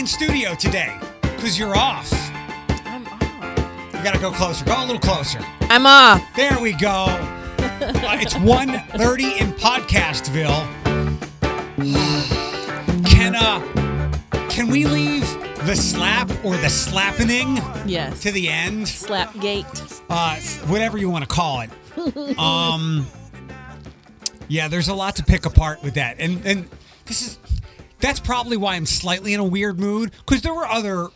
in studio today because you're off. I'm off. You gotta go closer. Go a little closer. I'm off. There we go. Uh, it's 1.30 in Podcastville. Can uh, can we leave the slap or the slappening Yes. to the end? Slapgate. uh, whatever you want to call it. Um, yeah, there's a lot to pick apart with that, and and this is that's probably why I'm slightly in a weird mood because there were other.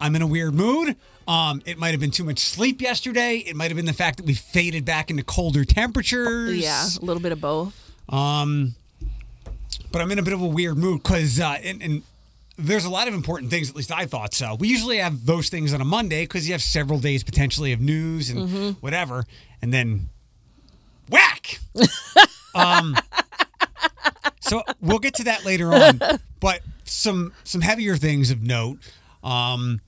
I'm in a weird mood. Um, it might have been too much sleep yesterday. It might have been the fact that we faded back into colder temperatures. Yeah, a little bit of both. Um, but I'm in a bit of a weird mood because uh, and, and there's a lot of important things. At least I thought so. We usually have those things on a Monday because you have several days potentially of news and whatever, and then whack. um, so we'll get to that later on. But some some heavier things of note. Um,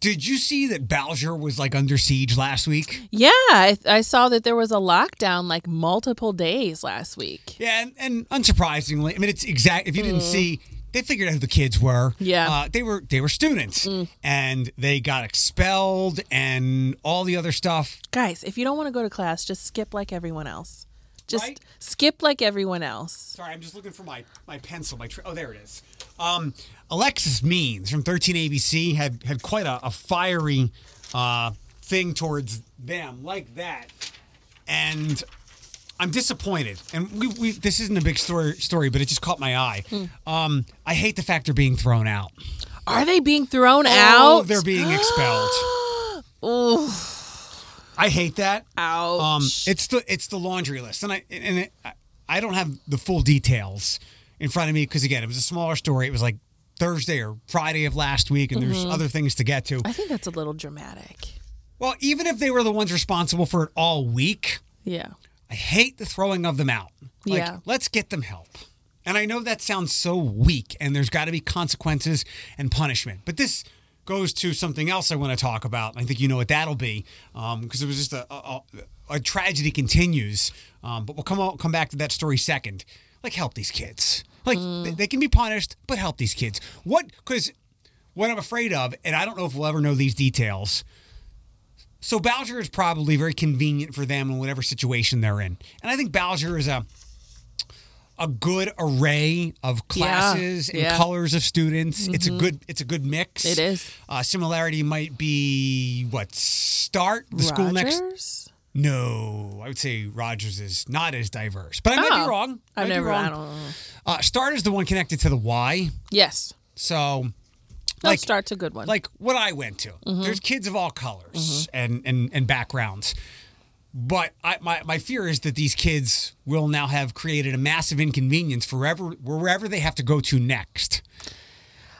did you see that Bowsher was like under siege last week? Yeah, I, I saw that there was a lockdown like multiple days last week. Yeah, and, and unsurprisingly, I mean, it's exact. If you didn't see, they figured out who the kids were. Yeah. uh, they were they were students, and they got expelled and all the other stuff. Guys, if you don't want to go to class, just skip like everyone else. Just Right? skip like everyone else. Sorry, I'm just looking for my my pencil. My tra- oh, there it is. Um, Alexis Means from 13 ABC had had quite a, a fiery uh, thing towards them, like that, and. I'm disappointed, and we, we this isn't a big story story, but it just caught my eye. Um, I hate the fact they're being thrown out. Are they being thrown Oh, out? they're being expelled. Ooh, I hate that. ouch. Um, it's the it's the laundry list, and I and it, I- I don't have the full details in front of me because again, it was a smaller story. It was like Thursday or Friday of last week, and Mm-hmm. there's other things to get to. I think that's a little dramatic. Well, even if they were the ones responsible for it all week, Yeah. I hate the throwing of them out. Like, Yeah. let's get them help. And I know that sounds so weak, and there's got to be consequences and punishment. But this goes to something else I want to talk about. I think you know what that'll be, because it was just a, a, a tragedy continues. Um, but we'll come out, come back to that story second. Like, help these kids. Like, they, they can be punished, but help these kids. What? Because what I'm afraid of, and I don't know if we'll ever know these details. So Bowsher is probably very convenient for them in whatever situation they're in. And I think Bowsher is a a good array of classes and yeah. Mm-hmm. colors of students. It's a good it's a good mix. It is. Uh, similarity might be what start the school next. No, I would say Rogers is not as diverse, but I might Oh. be wrong. I've Might be wrong. I don't know. Uh, start is the one connected to the Y. Yes. So, No, like start's a good one. like what I went to. Mm-hmm. There's kids of all colors and, and and backgrounds. But I, my, my fear is that these kids will now have created a massive inconvenience forever wherever they have to go to next.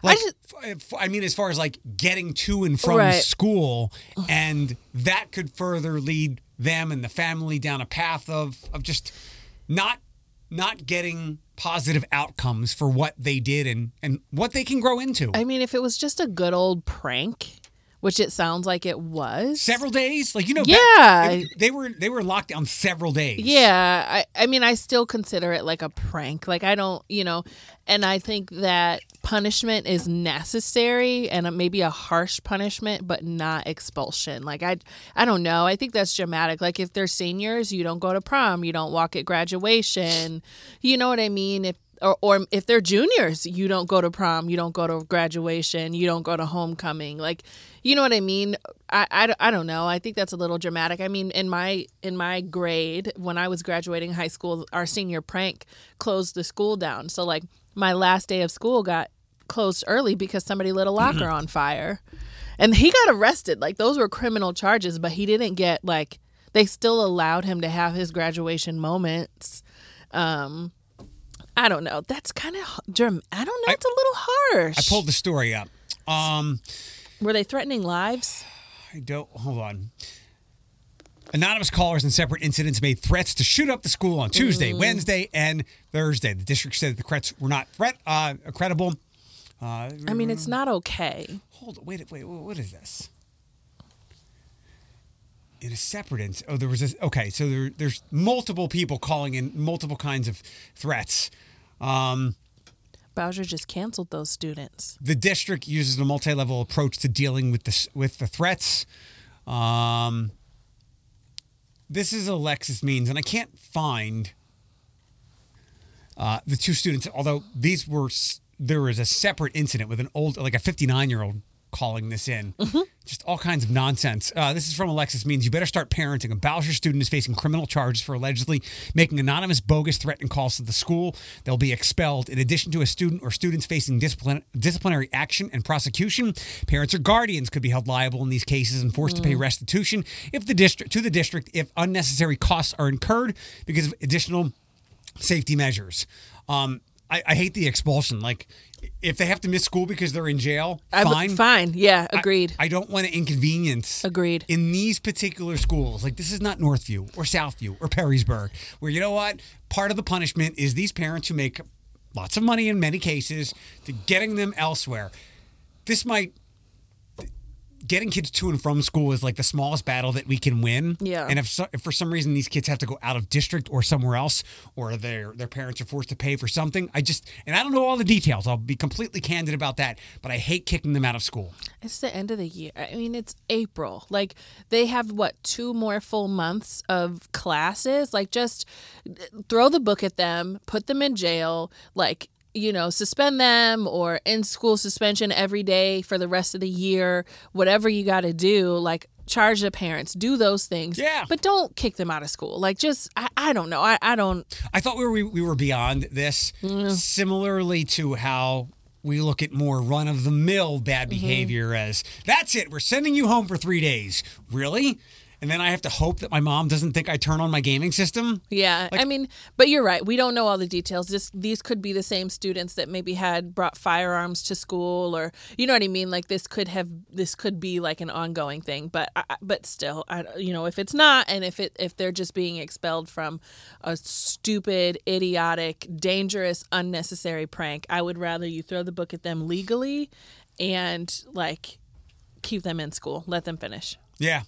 Like, just- f- I mean, as far as like getting to and from Right. school, and that could further lead them and the family down a path of of just not not getting positive outcomes for what they did and and what they can grow into. I mean, if it was just a good old prank, which it sounds like it was. several days like you know Yeah. back- they, they were they were locked down several days Yeah, I, I mean, I still consider it like a prank. Like, I don't, you know, and I think that punishment is necessary and maybe a harsh punishment, but not expulsion. Like, I, I don't know. I think that's dramatic. Like, if they're seniors, you don't go to prom, you don't walk at graduation. You know what I mean? If or, or if they're juniors, you don't go to prom, you don't go to graduation, you don't go to homecoming. Like, you know what I mean? I, I, I don't know. I think that's a little dramatic. I mean, in my in my grade when I was graduating high school, our senior prank closed the school down. So like my last day of school got closed early because somebody lit a locker on fire. And he got arrested. Like those were criminal charges, but he didn't get like they still allowed him to have his graduation moments. Um I don't know. That's kind of germ. I don't know. It's a little harsh. i pulled the story up um Were they threatening lives? i don't hold on Anonymous callers in separate incidents made threats to shoot up the school on Tuesday, Mm. Wednesday, and Thursday. The district said the threats were not threat uh, credible. Uh, I mean, it's not okay. hold wait, wait, wait, what is this? In a separate incident, oh, there was this. Okay, so there, there's multiple people calling in multiple kinds of threats. Um, Bowsher just canceled those students. The district uses a multi-level approach to dealing with the with the threats. Um, this is Alexis Means, and I can't find uh, the two students. Although these were, there was a separate incident with an old, like a 59 year old calling this in. Just all kinds of nonsense. Uh, this is from Alexis Means. You better start parenting. A Bowsher student is facing criminal charges for allegedly making anonymous, bogus, threatening calls to the school. They'll be expelled. In addition to a student or students facing discipline, disciplinary action and prosecution, parents or guardians could be held liable in these cases and forced to pay restitution if the district to the district if unnecessary costs are incurred because of additional safety measures. Um, I, I hate the expulsion. Like, if they have to miss school because they're in jail, I- fine. fine. Yeah, I- agreed. I, don't want to inconvenience. Agreed. In these particular schools, like this is not Northview or Southview or Perrysburg, where you know what? Part of the punishment is these parents who make lots of money in many cases to getting them elsewhere. This might getting kids to and from school is like the smallest battle that we can win. Yeah. And if, so, if for some reason these kids have to go out of district or somewhere else, or their their parents are forced to pay for something, I just and I don't know all the details. I'll be completely candid about that. But I hate kicking them out of school. It's the end of the year. I mean, it's April. Like they have what two more full months of classes. Like just throw the book at them, put them in jail. Like you know, suspend them or in school suspension every day for the rest of the year. Whatever you got to do, like charge the parents, do those things. Yeah. But don't kick them out of school. Like just I, I don't know. I, I don't. I thought we were we were beyond this. Mm. Similarly to how we look at more run of the mill bad mm-hmm. behavior as that's it. We're sending you home for three days. Really? And then I have to hope that my mom doesn't think I turn on my gaming system. Yeah, I mean, but you're right. We don't know all the details. This these could be the same students that maybe had brought firearms to school, or you know what I mean. Like this could have this could be like an ongoing thing. But I- but still, I, you know, if it's not, and if it if they're just being expelled from a stupid, idiotic, dangerous, unnecessary prank, I would rather you throw the book at them legally, and like keep them in school, let them finish. Yeah.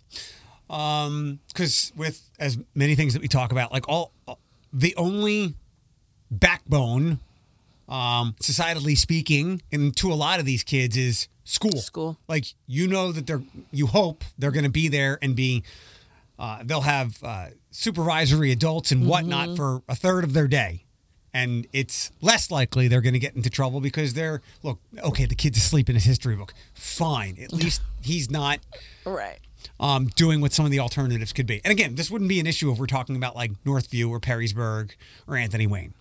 Um, because with as many things that we talk about, like all the only backbone, um, societally speaking, and to a lot of these kids is school. School. Like you know that they're you hope they're going to be there and be. Uh, they'll have uh, supervisory adults and whatnot for a third of their day. And it's less likely they're going to get into trouble because they're, look, okay, the kid's asleep in his history book. Fine. At least he's not Right. Um, doing what some of the alternatives could be. And again, this wouldn't be an issue if we're talking about like Northview or Perrysburg or Anthony Wayne.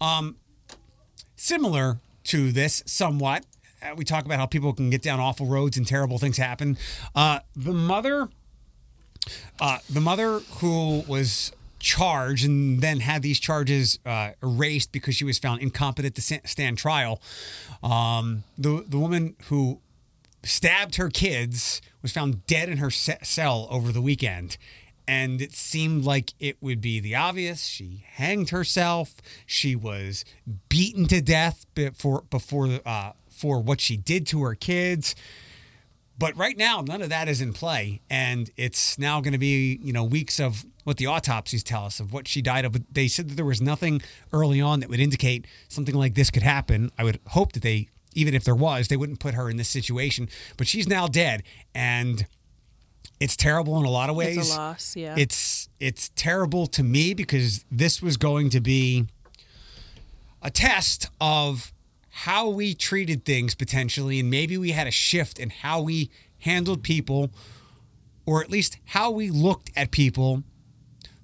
Um, similar to this, somewhat, uh, we talk about how people can get down awful roads and terrible things happen. Uh, the mother, uh, the mother who was charged and then had these charges uh, erased because she was found incompetent to stand trial. Um, the the woman who stabbed her kids was found dead in her ce- cell over the weekend and it seemed like it would be the obvious. She hanged herself. She was beaten to death before before uh, for what she did to her kids. But right now none of that is in play and it's now going to be you know weeks of what the autopsies tell us of what she died of. But they said that there was nothing early on that would indicate something like this could happen. I would hope that they even if there was they wouldn't put her in this situation but she's now dead and it's terrible in a lot of ways It's a loss. Yeah. it's it's terrible to me because this was going to be a test of how we treated things potentially and maybe we had a shift in how we handled people or at least how we looked at people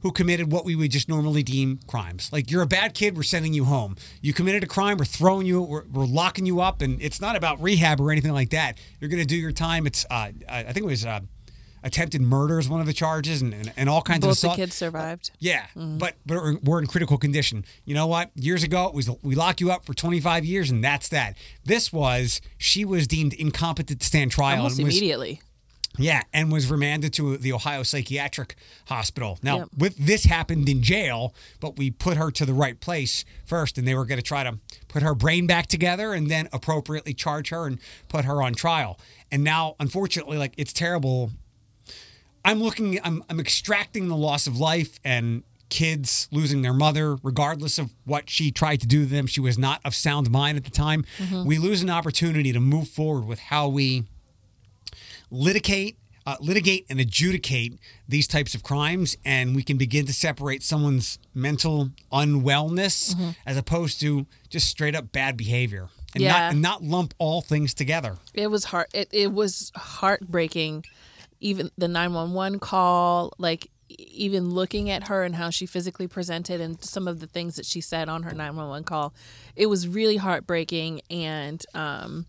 who committed what we would just normally deem crimes. Like you're a bad kid, we're sending you home. You committed a crime, we're throwing you, we're, we're locking you up, and it's not about rehab or anything like that. You're going to do your time. It's uh, I I think it was uh, attempted murder is one of the charges, and, and, and all kinds of Both the kids survived. Yeah, but but we're- we're in critical condition. You know what? Years ago, it was we lock you up for 25 years, and that's that. This was she was deemed incompetent to stand trial. Almost and was, immediately. Yeah, and was remanded to the Ohio Psychiatric Hospital. Now, Yep. with this happened in jail, but we put her to the right place first, and they were going to try to put her brain back together and then appropriately charge her and put her on trial. And now, unfortunately, like it's terrible. I'm looking, I'm, I'm extracting the loss of life and kids losing their mother, regardless of what she tried to do to them. She was not of sound mind at the time. Mm-hmm. We lose an opportunity to move forward with how we litigate, uh, litigate and adjudicate these types of crimes, and we can begin to separate someone's mental unwellness Mm-hmm. as opposed to just straight up bad behavior, and Yeah. not and not lump all things together. It was heart. It, it was heartbreaking. Even the nine one one call, like even looking at her and how she physically presented and some of the things that she said on her nine one one call, it was really heartbreaking and um,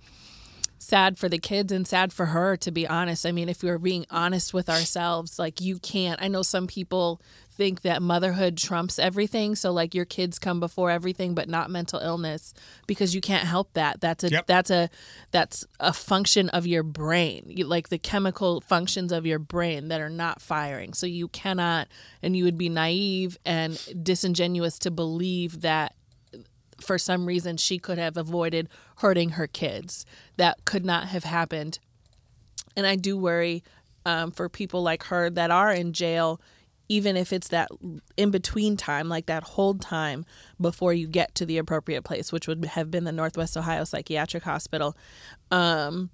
sad for the kids and sad for her. To be honest, I mean, if we we're being honest with ourselves, like you can't. I know some people think that motherhood trumps everything so like your kids come before everything but not mental illness because you can't help that that's a Yep. that's a that's a function of your brain you, like the chemical functions of your brain that are not firing so you cannot and you would be naive and disingenuous to believe that for some reason she could have avoided hurting her kids. That could not have happened. And i do worry um, for people like her that are in jail even if it's that in between time like that hold time before you get to the appropriate place which would have been the northwest ohio psychiatric hospital um,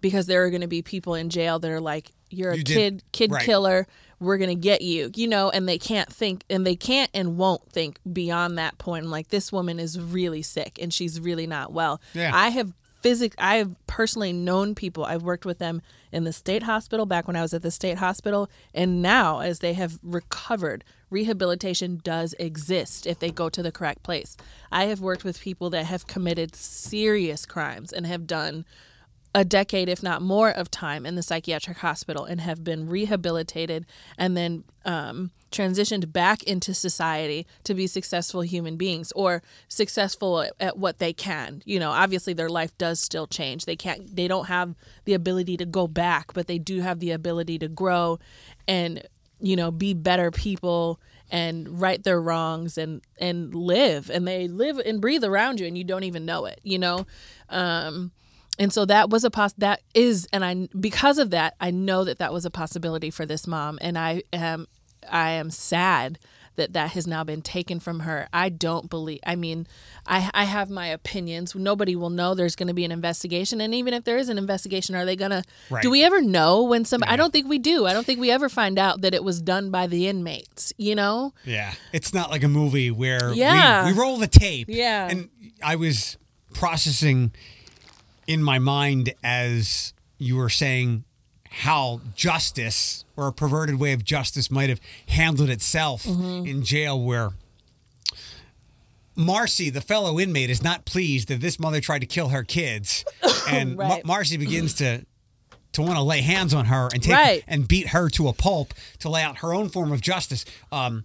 because there are going to be people in jail that are like you're a You did- kid kid right. killer we're going to get you you know and they can't think and they can't and won't think beyond that point. I'm like this woman is really sick and she's really not well. Yeah. i have physic i have personally known people. I've worked with them in the state hospital back when i was at the state hospital and now as they have recovered rehabilitation does exist if they go to the correct place. I have worked with people that have committed serious crimes and have done a decade, if not more, of time in the psychiatric hospital and have been rehabilitated and then um, transitioned back into society to be successful human beings or successful at, at what they can. You know, obviously their life does still change. They can't, they don't have the ability to go back, but they do have the ability to grow and, you know, be better people and right their wrongs and and live and they live and breathe around you and you don't even know it you know um and so that was a poss that is and i because of that i know that that was a possibility for this mom and i am i am sad that that has now been taken from her i don't believe i mean i i have my opinions nobody will know there's going to be an investigation and even if there is an investigation are they going to do we ever know when some i don't think we do i don't think we ever find out that it was done by the inmates you know Yeah. It's not like a movie where Yeah. we, we roll the tape. Yeah. And I was processing in my mind as you were saying how justice or a perverted way of justice might have handled itself Mm-hmm. in jail where Marcy, the fellow inmate, is not pleased that this mother tried to kill her kids. And Right. Marcy begins to to want to lay hands on her and take Right. and beat her to a pulp to lay out her own form of justice. Um,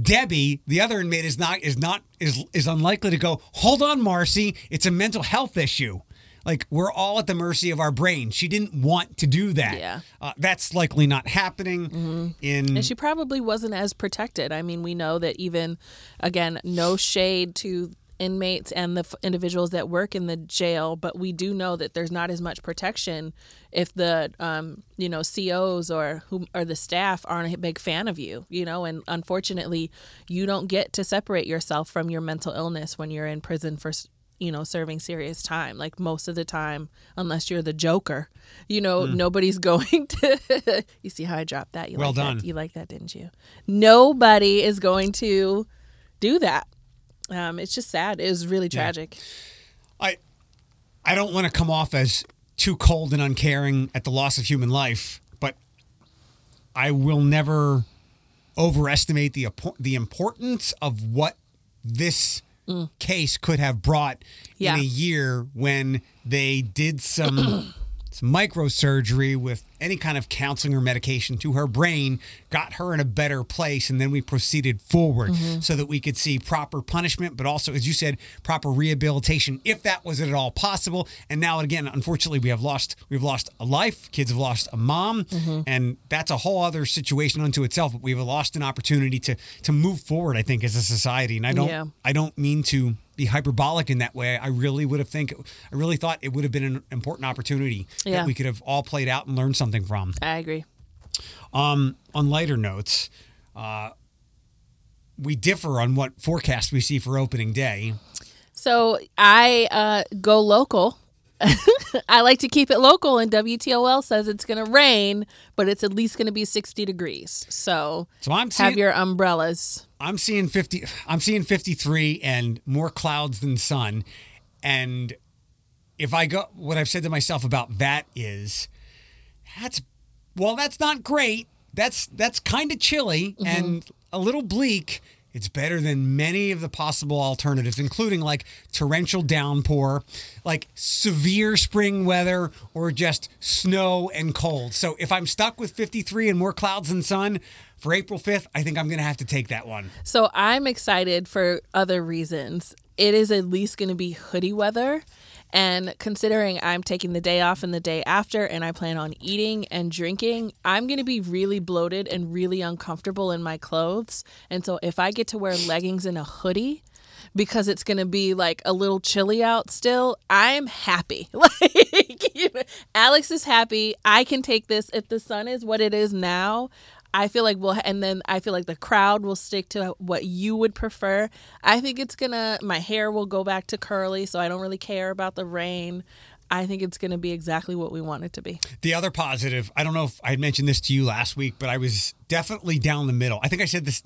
Debbie, the other inmate, is not is not is is unlikely to go. Hold on, Marcy, it's a mental health issue. Like we're all at the mercy of our brain. She didn't want to do that. Yeah. uh, that's likely not happening. In And she probably wasn't as protected. I mean, we know that even, again, no shade to inmates and the f- individuals that work in the jail, but we do know that there's not as much protection if the, um, you know, COs or who or the staff aren't a big fan of you, you know, and unfortunately, you don't get to separate yourself from your mental illness when you're in prison for. You know, serving serious time. Like most of the time, unless you're the Joker, you know, nobody's going to. you see how I dropped that? You Well like that? done. You like that, didn't you? Nobody is going to do that. Um, it's just sad. It was really tragic. I I don't want to come off as too cold and uncaring at the loss of human life, but I will never overestimate the the importance of what this case could have brought Mm. Yeah. in a year when they did some some microsurgery with any kind of counseling or medication to her brain, got her in a better place, and then we proceeded forward Mm-hmm. so that we could see proper punishment, but also, as you said, proper rehabilitation, if that was at all possible. And now, again, unfortunately, we have lost we've lost a life. Kids have lost a mom, Mm-hmm. and that's a whole other situation unto itself. But we've lost an opportunity to to move forward. I think as a society, and I don't Yeah. I don't mean to be hyperbolic in that way. I really would have think I really thought it would have been an important opportunity Yeah. that we could have all played out and learned something from. I agree. Um, on lighter notes, uh, we differ on what forecast we see for opening day. So I uh, go local. I like to keep it local, and WTOL says it's going to rain, but it's at least going to be 60 degrees. So, So I'm have your umbrellas. I'm seeing 50 I'm seeing 53 and more clouds than sun. And if I go what I've said to myself about that is that's well that's not great. That's that's kind of chilly mm-hmm. and a little bleak. It's better than many of the possible alternatives, including like torrential downpour, like severe spring weather, or just snow and cold. So if I'm stuck with 53 and more clouds than sun for April 5th, I think I'm going to have to take that one. So I'm excited for other reasons. It is at least going to be hoodie weather. And considering I'm taking the day off and the day after, and I plan on eating and drinking, I'm going to be really bloated and really uncomfortable in my clothes. And so if I get to wear leggings and a hoodie, because it's going to be like a little chilly out still, I'm happy. Like, you know, Alex is happy. I can take this. If the sun is what it is now, I feel like we'll, and then I feel like the crowd will stick to what you would prefer. I think it's gonna, my hair will go back to curly, so I don't really care about the rain. I think it's gonna be exactly what we want it to be. The other positive, I don't know if I had mentioned this to you last week, but I was definitely down the middle. I think I said this.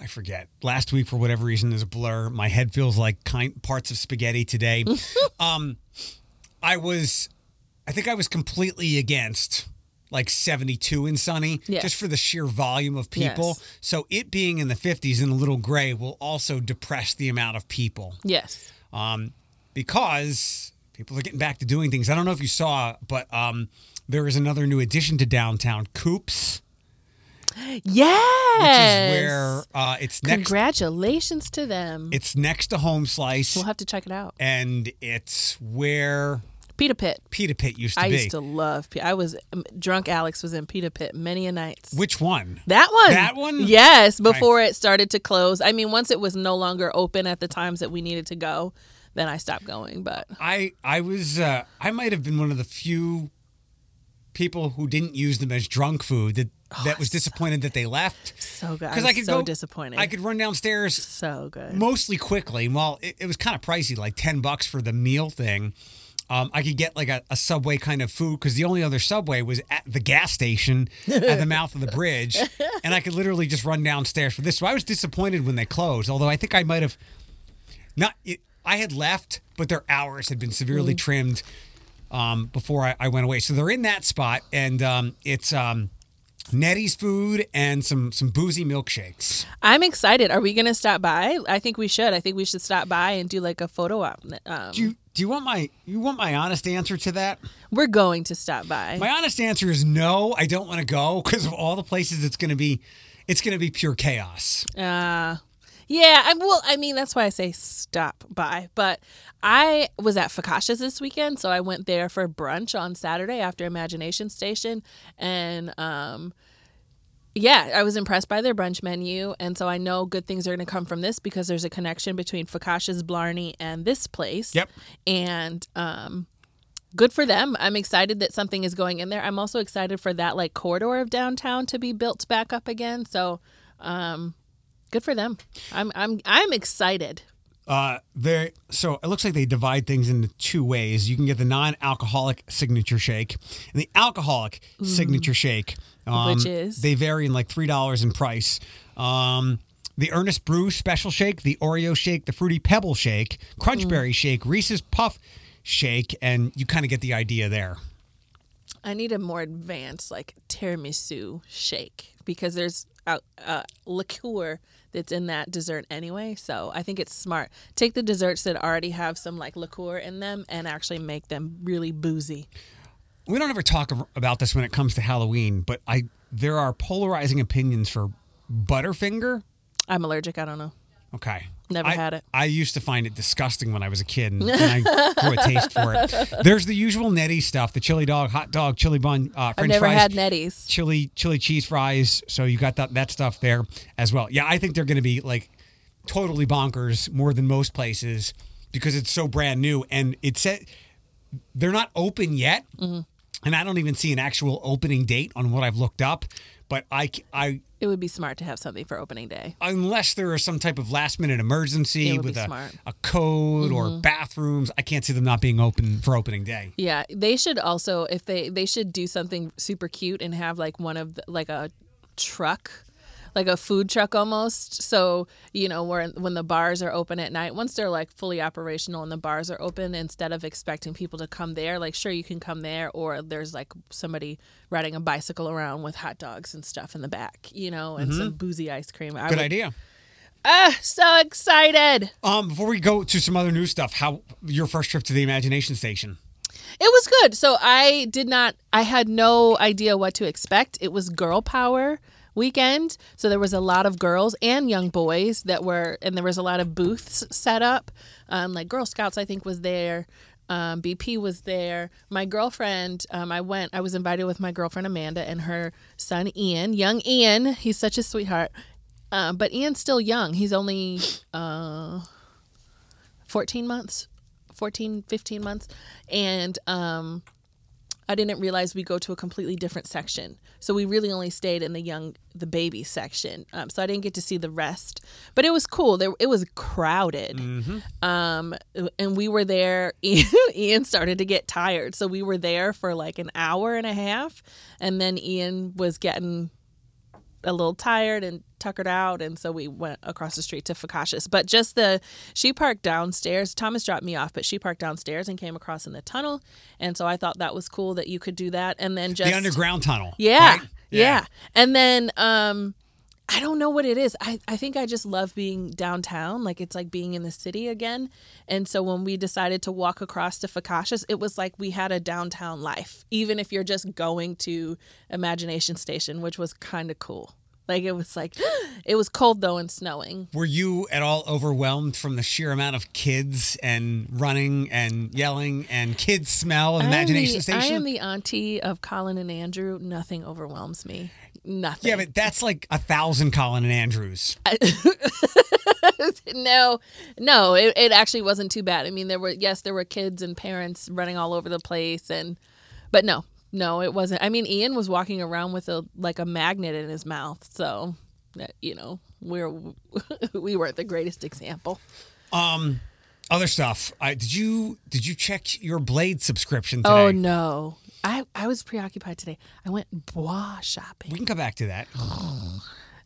I forget. Last week, for whatever reason, is a blur. My head feels like kind parts of spaghetti today. um, I was, I think I was completely against like 72 and sunny, just for the sheer volume of people. Yes. So it being in the 50s and a little gray will also depress the amount of people Yes. um, because people are getting back to doing things. I don't know if you saw, but um, there is another new addition to downtown, Coops, Yes. which is where uh, it's next. Congratulations to them. It's next to Home Slice, we'll have to check it out. and it's where Pita Pit. Pita Pit used to be. I be. used to love. P- I was um, drunk. Alex was in Pita Pit many a nights. Which one? That one. That one? Yes, before it started to close. I mean, once it was no longer open at the times that we needed to go, then I stopped going. But I I was uh, I might have been one of the few people who didn't use them as drunk food that that was disappointed that they left so good. because I could so go disappointed. I could run downstairs so good. mostly quickly. Well, it, it was kind of pricey, like ten bucks for the meal thing. Um, I could get like a, a subway kind of food because the only other subway was at the gas station at the mouth of the bridge, and I could literally just run downstairs for this. So I was disappointed when they closed. Although I think I might have not. It, I had left, but their hours had been severely trimmed um, before I, I went away. So they're in that spot, and um, it's um, Netty's food and some some boozy milkshakes. I'm excited. Are we going to stop by? I think we should. I think we should stop by and do like a photo op. Um, Do you do you want my you want my honest answer to that? we're going to stop by. My honest answer is no. I don't want to go because of all the places it's going to be. It's to be pure chaos. Uh, yeah, I well, I mean that's why I say stop by. But I was at Focaccia's this weekend, so I went there for brunch on Saturday after Imagination Station, and um, yeah, I was impressed by their brunch menu, and so I know good things are going to come from this because there's a connection between Focaccia's Blarney and this place. Yep. and um. Good for them. I'm excited that something is going in there. I'm also excited for that like corridor of downtown to be built back up again. So, um, good for them. I'm I'm I'm excited. Uh, there. So it looks like they divide things into two ways. You can get the non-alcoholic signature shake and the alcoholic signature shake, um, Which is? they vary in like three dollars in price. Um, the Earnest Brew Special Shake, the Oreo Shake, the Fruity Pebble Shake, Crunchberry Shake, Reese's Puff Shake, and you kind of get the idea there. I need a more advanced like tiramisu shake because there's a, a liqueur that's in that dessert anyway. So I think it's smart. Take the desserts that already have some like liqueur in them and actually make them really boozy. we don't ever talk about this when it comes to Halloween, but I there are polarizing opinions for Butterfinger. I'm allergic. I don't know. Okay. Never I, had it. I used to find it disgusting when I was a kid, and, and I grew a taste for it. There's the usual Netty stuff: the chili dog, hot dog, chili bun, uh, I've French never fries, had Netty's. chili chili cheese fries. So you got that that stuff there as well. Yeah, I think they're going to be like totally bonkers more than most places because it's so brand new and it said they're not open yet, Mm-hmm. and I don't even see an actual opening date on what I've looked up. But I I It would be smart to have something for opening day. unless there is some type of last minute emergency with be a, smart. Mm-hmm. code or bathrooms, I can't see them not being open for opening day. Yeah, they should also if they they should do something super cute and have like one of the, like a truck, like a food truck almost. So you know where when the bars are open at night, once they're like fully operational and the bars are open, instead of expecting people to come there, like sure you can come there, or there's like somebody riding a bicycle around with hot dogs and stuff in the back, you know, and some boozy ice cream. I Mm-hmm. Good would- idea. Ah, so excited! Um, before we go to some other new stuff, how your first trip to the Imagination Station? It was good. So I did not, I had no idea what to expect. It was girl power weekend. So there was a lot of girls and young boys that were, and there was a lot of booths set up. Um, like Girl Scouts, I think, was there. Um, BP was there. My girlfriend, um, I went, I was invited with my girlfriend Amanda and her son Ian, young Ian. He's such a sweetheart. Um, but Ian's still young. He's only uh, 14 months 14 15 months and um i didn't realize we go to a completely different section. So we really only stayed in the young the baby section. Um, so i didn't get to see the rest but it was cool. There it was crowded. Um and we were there ian started to get tired. So we were there for like an hour and a half and then ian was getting a little tired and tuckered out and so we went across the street to Focaccia's. But just the she parked downstairs. Thomas dropped me off, but she parked downstairs and came across in the tunnel. And so I thought that was cool that you could do that. And then just the underground tunnel. yeah, right? yeah. And then um I don't know what it is. I, I think I just love being downtown. Like it's like being in the city again. And so when we decided to walk across to Focaccia's, it was like we had a downtown life, even if you're just going to Imagination Station, which was kind of cool. Like it was like, it was cold though and snowing. Were you at all overwhelmed from the sheer amount of kids and running and yelling and kids smell Imagination the- Station? I am the auntie of Colin and Andrew. Nothing overwhelms me. Nothing. yeah, but that's like a thousand Colin and Andrews. no, no, it, it actually wasn't too bad. I mean, there were yes, there were kids and parents running all over the place, and but no, no, it wasn't. I mean, Ian was walking around with a like a magnet in his mouth, so that you know we're we weren't the greatest example. Um, other stuff. I, did you did you check your Blade subscription today? Oh no, I I was preoccupied today. I went bois shopping. We can come back to that.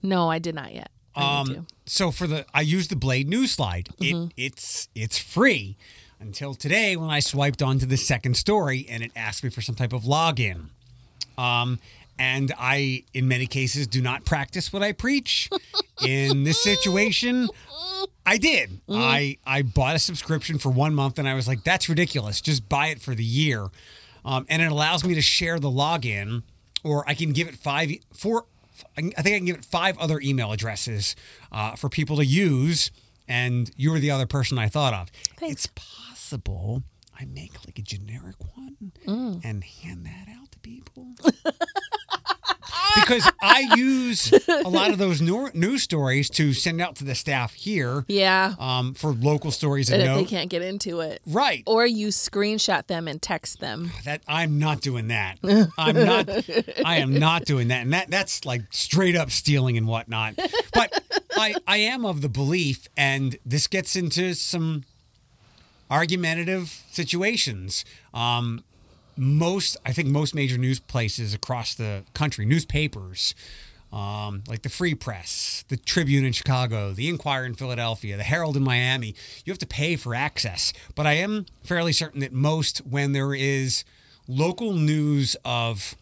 No, I did not yet. I Um, so for the I used the Blade news slide. Mm-hmm. It it's it's free until today when I swiped onto the second story and it asked me for some type of login. Um, and I, in many cases, do not practice what I preach. in this situation, I did. Mm-hmm. I I bought a subscription for one month and I was like, that's ridiculous. Just buy it for the year. Um, and it allows me to share the login, or I can give it five four. I think I can give it five other email addresses uh, for people to use, and you were the other person I thought of. Thanks. It's possible I make like a generic one Mm. and hand that out to people. because I use a lot of those news stories to send out to the staff here Yeah, um, for local stories and if they can't get into it, Right. or you screenshot them and text them. That I'm not doing that. I'm not. I am not doing that, and that that's like straight up stealing and whatnot. But I I am of the belief, and this gets into some argumentative situations. Um, most I think most major news places across the country, newspapers. Um, like the Free Press, the Tribune in Chicago, the Inquirer in Philadelphia, the Herald in Miami, you have to pay for access. But I am fairly certain that most, when there is local news of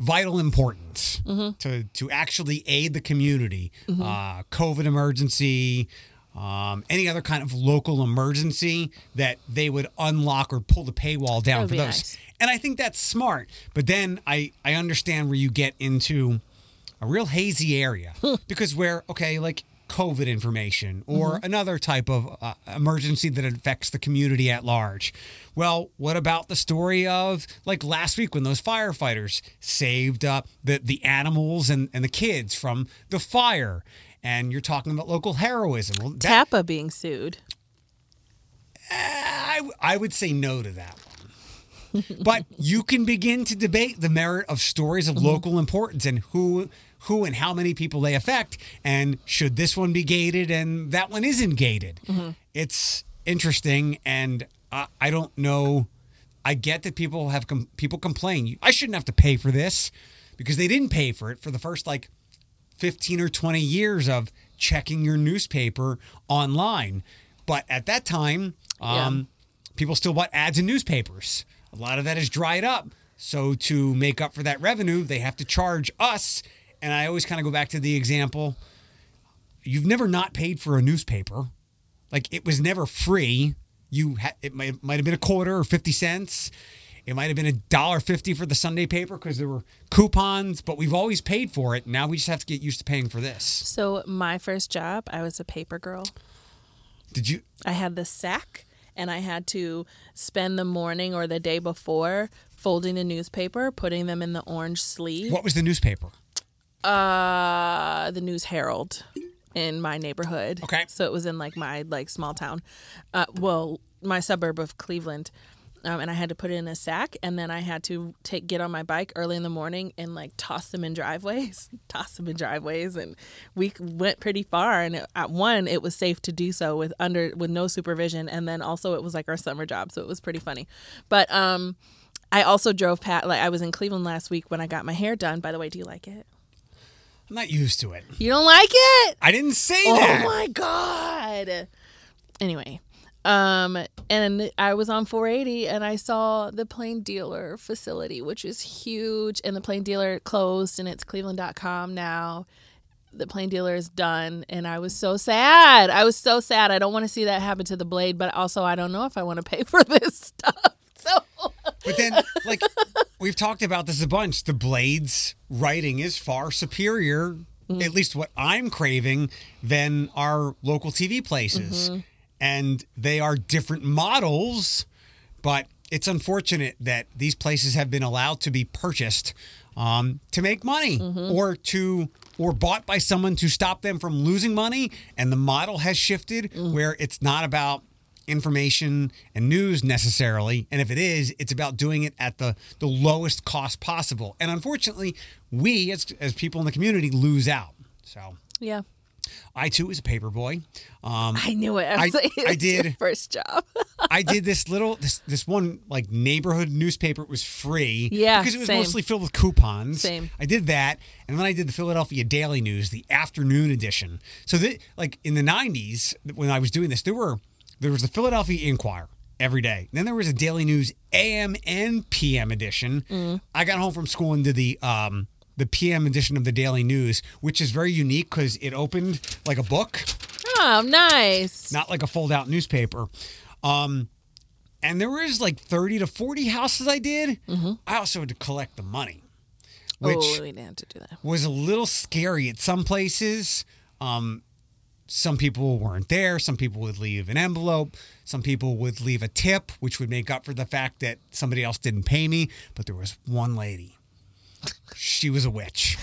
vital importance to, to actually aid the community, uh, COVID emergency, um, any other kind of local emergency, that they would unlock or pull the paywall down for those. nice. And I think that's smart. But then I, I understand where you get into a real hazy area because where, okay, like COVID information or another type of uh, emergency that affects the community at large. Well, what about the story of like last week when those firefighters saved uh, the, the animals and, and the kids from the fire? And you're talking about local heroism. Well, that, Tappa being sued. Eh, I, I would say no to that one. but you can begin to debate the merit of stories of mm-hmm. local importance and who who and how many people they affect, and should this one be gated and that one isn't gated. Mm-hmm. It's interesting, and I, I don't know. I get that people have com- people complain. I shouldn't have to pay for this because they didn't pay for it for the first like 15 or 20 years of checking your newspaper online. But at that time, um, people still bought ads in newspapers. A lot of that is dried up. So to make up for that revenue, they have to charge us. And I always kind of go back to the example you've never not paid for a newspaper. Like it was never free. You ha- it might, might have been a quarter or 50 cents. It might have been a dollar fifty for the Sunday paper because there were coupons, but we've always paid for it. Now we just have to get used to paying for this. So my first job, I was a paper girl. Did you? I had the sack and I had to spend the morning or the day before folding the newspaper, putting them in the orange sleeve. What was the newspaper? Uh, the News Herald in my neighborhood. Okay. So it was in like my like small town, uh, well, my suburb of Cleveland. Um, and I had to put it in a sack, and then I had to take get on my bike early in the morning and like toss them in driveways, toss them in driveways, and we went pretty far. And at one, it was safe to do so with under with no supervision, and then also it was like our summer job, so it was pretty funny. But um, I also drove pat Like I was in Cleveland last week when I got my hair done. By the way, do you like it? I'm not used to it. You don't like it? I didn't say Oh that. Oh my god. Anyway, um and I was on 480 and I saw the Plain Dealer facility, which is huge and the Plain Dealer closed and it's cleveland.com now. The Plain Dealer is done and I was so sad. I was so sad. I don't want to see that happen to the blade, but also I don't know if I want to pay for this stuff. So But then, like, we've talked about this a bunch. The Blades writing is far superior, at least what I'm craving, than our local TV places. And they are different models, but it's unfortunate that these places have been allowed to be purchased um, to make money or to or bought by someone to stop them from losing money. And the model has shifted where it's not about information and news necessarily. And if it is it's about doing it at the the lowest cost possible. And unfortunately we as, as people in the community lose out. So yeah, i too was a paper boy um, I knew it. I- I did. first job. I did this little this this one like neighborhood newspaper. It was free. Yeah, because it was same. mostly filled with coupons. Same. I did that, and then I did the Philadelphia Daily News, the afternoon edition. So that like in the '90s when I was doing this, there were there was the Philadelphia Inquirer every day. Then there was a Daily News AM and PM edition. Mm. I got home from school and did the um the PM edition of the Daily News, which is very unique because it opened like a book oh, nice. not like a fold out newspaper. Um, and there was like 30 to 40 houses I did. I also had to collect the money, which oh, we didn't have to do that. was a little scary at some places. Um, some people weren't there. Some people would leave an envelope. Some people would leave a tip, which would make up for the fact that somebody else didn't pay me. But there was one lady. She was a witch.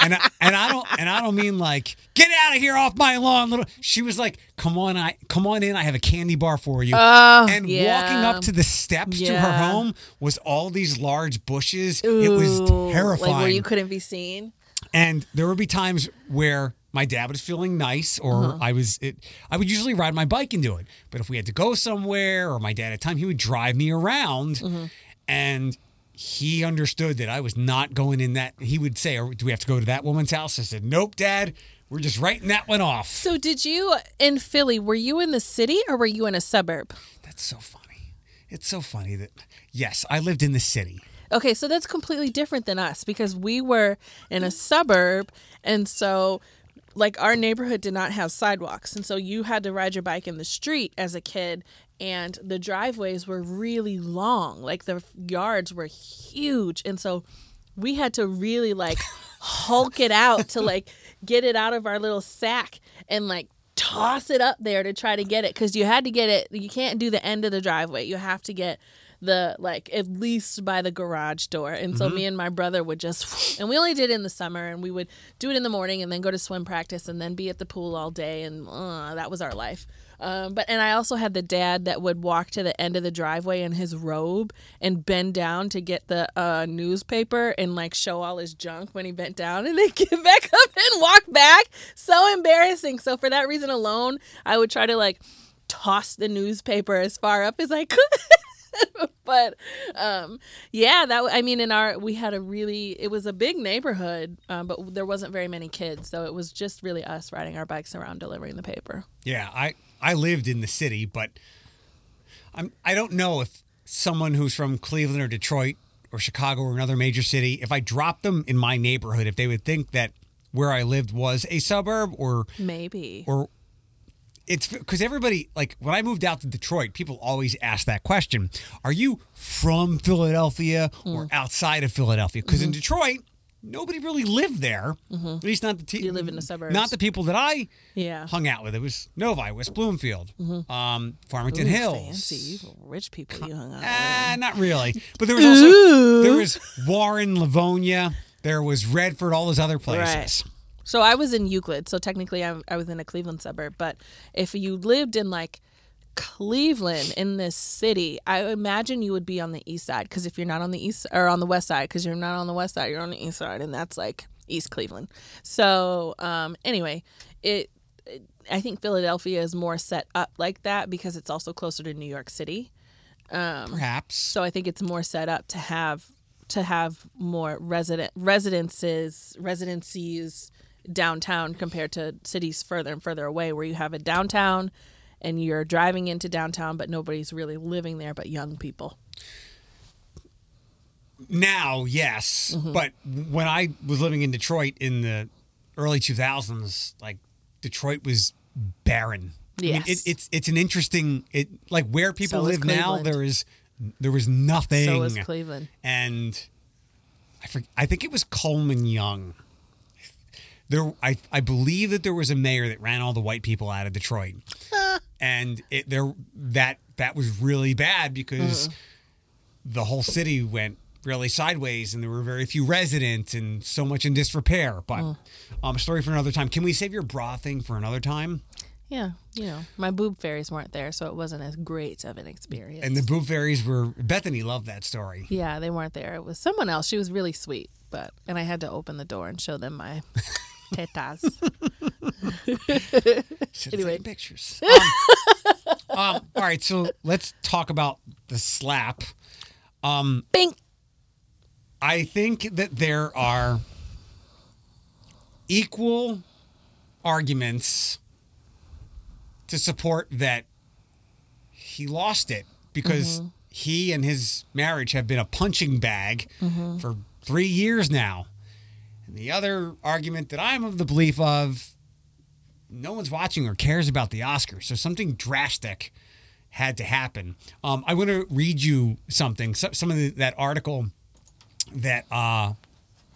and I, and I don't and I don't mean like get out of here off my lawn, little. She was like, come on, I come on in. I have a candy bar for you. Oh, and yeah. walking up to the steps to her home was all these large bushes. it was terrifying. Like where you couldn't be seen. And there would be times where my dad was feeling nice, or Uh-huh. I was. It, I would usually ride my bike and do it. But if we had to go somewhere, or my dad at time, he would drive me around, Mm-hmm. and he understood that I was not going in that. He would say, "Oh, "Do we have to go to that woman's house?" I said, "Nope, Dad. We're just writing that one off." So did you in Philly? Were you in the city or were you in a suburb? That's so funny. It's so funny that yes, I lived in the city. Okay, so that's completely different than us because we were in a suburb, and so like our neighborhood did not have sidewalks, and so you had to ride your bike in the street as a kid, and the driveways were really long, like the yards were huge, and so we had to really like hulk it out to like get it out of our little sack and like toss it up there to try to get it. Because you had to get it you can't do the end of the driveway. You have to get the like at least by the garage door and so me and my brother would just and we only did it in the summer and we would do it in the morning and then go to swim practice and then be at the pool all day and uh, that was our life Um, but and I also had the dad that would walk to the end of the driveway in his robe and bend down to get the uh, newspaper and like show all his junk when he bent down and then get back up and walk back. So embarrassing. So for that reason alone, I would try to like toss the newspaper as far up as I could. but um yeah that i mean in our we had a really it was a big neighborhood um, but there wasn't very many kids so it was just really us riding our bikes around delivering the paper. Yeah, I I lived in the city, but I'm I don't know if someone who's from Cleveland or Detroit or Chicago or another major city, if I dropped them in my neighborhood, if they would think that where I lived was a suburb or maybe. or it's because everybody like when I moved out to Detroit, people always ask that question: Are you from Philadelphia or outside of Philadelphia? Because in Detroit, nobody really lived there. At least not the te- You live in the suburbs. Not the people that I yeah hung out with. It was Novi, West Bloomfield, um, Farmington Ooh, Hills. fancy rich people you hung out with Ah, not really. But there was also there was Warren, Livonia. There was Redford, all those other places. So I was in Euclid, so technically I, I was in a Cleveland suburb. But if you lived in like Cleveland in this city, I imagine you would be on the east side because if you're not on the east or on the west side, because you're not on the west side, you're on the east side, and that's like East Cleveland. So um, anyway, it, it I think Philadelphia is more set up like that because it's also closer to New York City. Perhaps. So I think it's more set up to have to have more resident residences residencies downtown compared to cities further and further away where you have a downtown and you're driving into downtown but nobody's really living there but young people. Now, yes, Mm-hmm. but when I was living in Detroit in the early 2000s, like Detroit was barren. I mean, Yes. it, it's it's an interesting it like where people So live now. There is there was nothing. So was Cleveland. and I for, I think it was Coleman Young. There, I I believe that there was a mayor that ran all the white people out of Detroit, and it there that that was really bad because the whole city went really sideways, and there were very few residents and so much in disrepair. But um, a story for another time. Can we save your bra thing for another time? Yeah, you know, my boob fairies weren't there so it wasn't as great of an experience. And the boob fairies were Bethany loved that story. yeah, they weren't there. It was someone else. She was really sweet, but and I had to open the door and show them my tetas. Anyway. pictures. Um, um, all right, so let's talk about the slap. Bing. I think that there are equal arguments to support that he lost it because he and his marriage have been a punching bag for three years now. And the other argument that I'm of the belief of no one's watching or cares about the Oscars. So something drastic had to happen. Um, I want to read you something. So, some of the, that article that uh,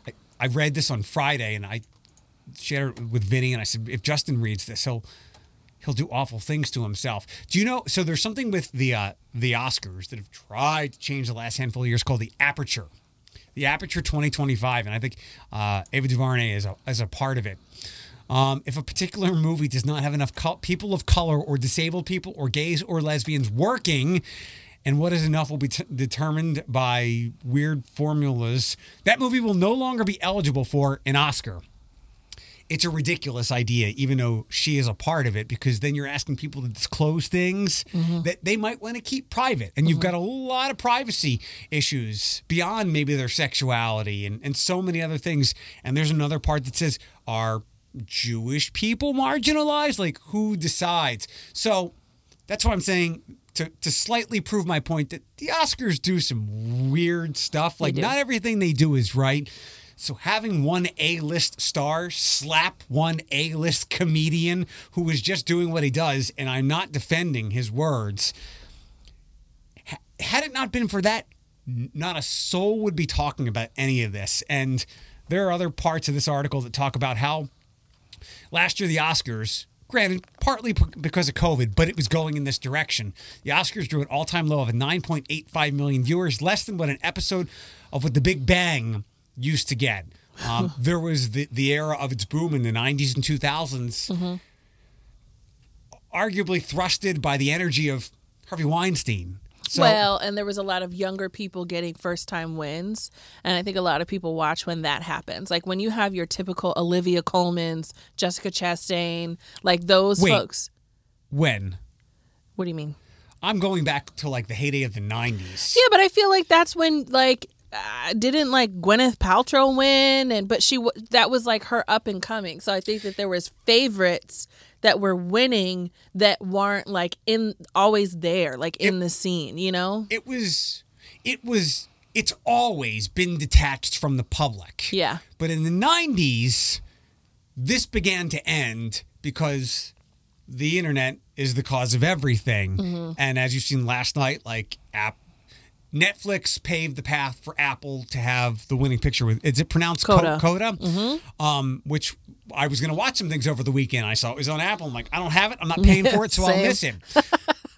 I, I read this on Friday, and I shared it with Vinny, and I said, if Justin reads this, he'll he'll do awful things to himself. Do you know? So there's something with the uh, the Oscars that have tried to change the last handful of years called the Aperture, the Aperture 2025, and I think uh, Ava DuVernay is a is a part of it. Um, if a particular movie does not have enough col- people of color or disabled people or gays or lesbians working, and what is enough will be t- determined by weird formulas, that movie will no longer be eligible for an Oscar. It's a ridiculous idea, even though she is a part of it, because then you're asking people to disclose things mm-hmm. that they might want to keep private. And you've mm-hmm. got a lot of privacy issues beyond maybe their sexuality and, and so many other things. And there's another part that says, are Jewish people marginalized? Like, who decides? So that's what I'm saying to, to slightly prove my point that the Oscars do some weird stuff. Like, not everything they do is right. So having one A-list star slap one A-list comedian who is just doing what he does, and I'm not defending his words. Had it not been for that, not a soul would be talking about any of this. And there are other parts of this article that talk about how last year the Oscars, granted, partly because of COVID, but it was going in this direction. The Oscars drew an all-time low of 9.85 million viewers, less than what an episode of What the Big Bang used to get. Um, there was the, the era of its boom in the 90s and 2000s. arguably thrusted by the energy of Harvey Weinstein. So, well, and there was a lot of younger people getting first time wins. And I think a lot of people watch when that happens. Like when you have your typical Olivia Colmans, Jessica Chastain, like those Wait. folks. when What do you mean? I'm going back to like the heyday of the 90s. Yeah, but I feel like that's when like uh, didn't like Gwyneth Paltrow win and but she w- that was like her up and coming. So I think that there was favorites that were winning that weren't like in always there like in the scene, you know? It was, it was, it's always been detached from the public. Yeah. But in the 90s, this began to end because the internet is the cause of everything. Mm-hmm. And as you've seen last night, like app Netflix paved the path for Apple to have the winning picture with is it pronounced Co- Coda. Coda? Um, which I was gonna watch some things over the weekend. I saw it was on Apple. I'm like, I don't have it, I'm not paying for it, so I'll miss it.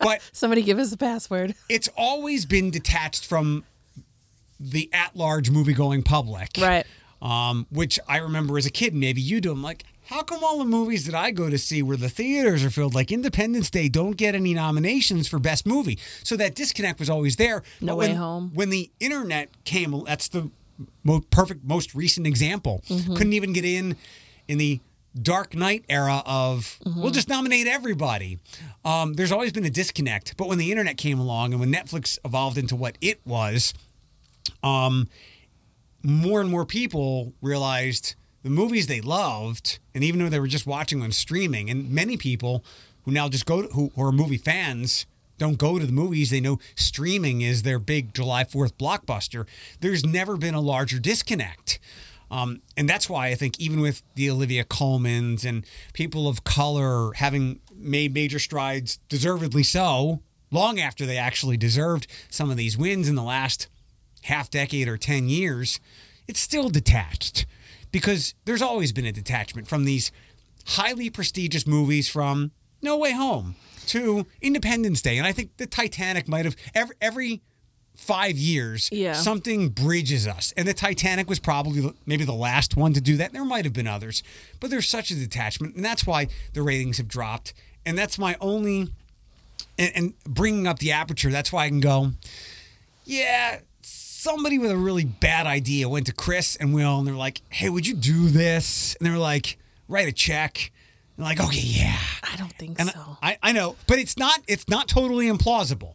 But Somebody give us the password. it's always been detached from the at-large movie-going public, Right. Um, which I remember as a kid, maybe you do. I'm like, how come all the movies that I go to see where the theaters are filled, like Independence Day, don't get any nominations for Best Movie? So that disconnect was always there. No But Way when, Home. When the internet came, that's the mo- perfect, most recent example. Mm-hmm. Couldn't even get in in the Dark Knight era of Mm-hmm. we'll just nominate everybody. Um, there's always been a disconnect. But when the internet came along and when Netflix evolved into what it was, um, more and more people realized the movies they loved, and even though they were just watching on streaming, and many people who now just go to, who, are movie fans don't go to the movies. They know streaming is their big July 4th blockbuster. There's never been a larger disconnect. Um, and that's why I think even with the Olivia Colmans and people of color having made major strides, deservedly so, long after they actually deserved some of these wins in the last half decade or 10 years, it's still detached because there's always been a detachment from these highly prestigious movies from No Way Home to Independence Day. And I think the Titanic might have every, every five years, Yeah. something bridges us. And the Titanic was probably maybe the last one to do that. There might have been others, but there's such a detachment. And that's why the ratings have dropped. And that's my only, and, and bringing up the aperture, that's why I can go, yeah, somebody with a really bad idea went to Chris and Will, and they're like, "Hey, would you do this?" And they're like, "Write a check." And like, "Okay, yeah." I don't think And so. I, I know, but it's not it's not totally implausible.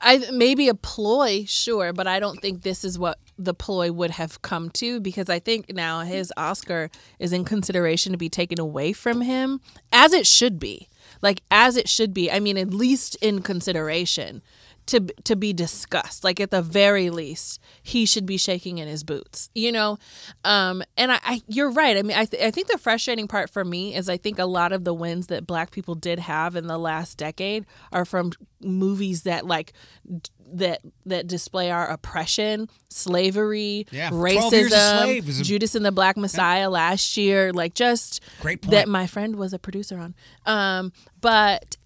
I maybe a ploy, sure, but I don't think this is what the ploy would have come to because I think now his Oscar is in consideration to be taken away from him as it should be. Like as it should be. I mean at least in consideration to to be discussed. Like at the very least, he should be shaking in his boots, you know. Um, and I, I you're right. I mean, I th- I think the frustrating part for me is I think a lot of the wins that Black people did have in the last decade are from movies that like d- that that display our oppression, slavery, Yeah, 12 Years racism, Slave is a- Judas and the Black Messiah last year, like just Great point. that my friend was a producer on. Um, but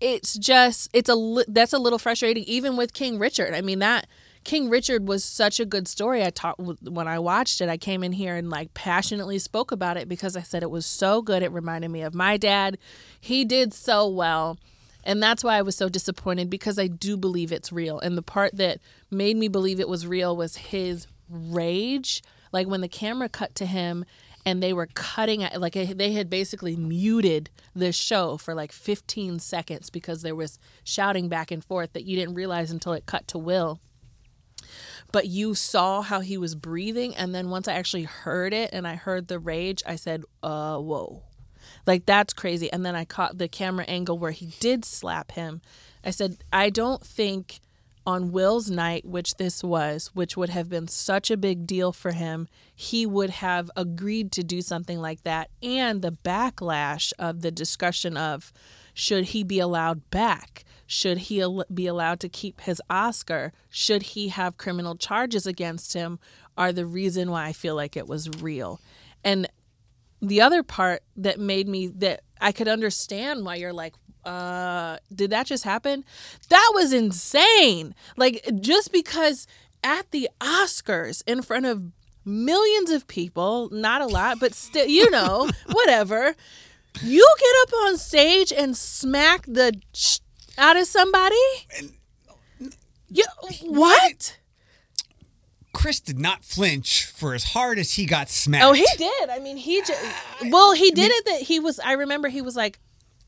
it's just it's a that's a little frustrating even with King Richard. I mean that King Richard was such a good story. I talked when I watched it. I came in here and like passionately spoke about it because I said it was so good. It reminded me of my dad. He did so well. And that's why I was so disappointed because I do believe it's real. And the part that made me believe it was real was his rage. Like when the camera cut to him and they were cutting like they had basically muted the show for like 15 seconds because there was shouting back and forth that you didn't realize until it cut to Will. But you saw how he was breathing and then once I actually heard it and I heard the rage I said uh whoa. Like that's crazy. And then I caught the camera angle where he did slap him. I said I don't think on Will's night, which this was, which would have been such a big deal for him, he would have agreed to do something like that. And the backlash of the discussion of should he be allowed back? Should he be allowed to keep his Oscar? Should he have criminal charges against him? Are the reason why I feel like it was real. And the other part that made me that I could understand why you're like, uh, did that just happen? That was insane. Like just because at the Oscars in front of millions of people, not a lot, but still, you know, whatever. You get up on stage and smack the sh- out of somebody? and, You, what? Chris did not flinch for as hard as he got smacked. Oh, he did. I mean, he just. Well, he did it that he was. I remember he was like,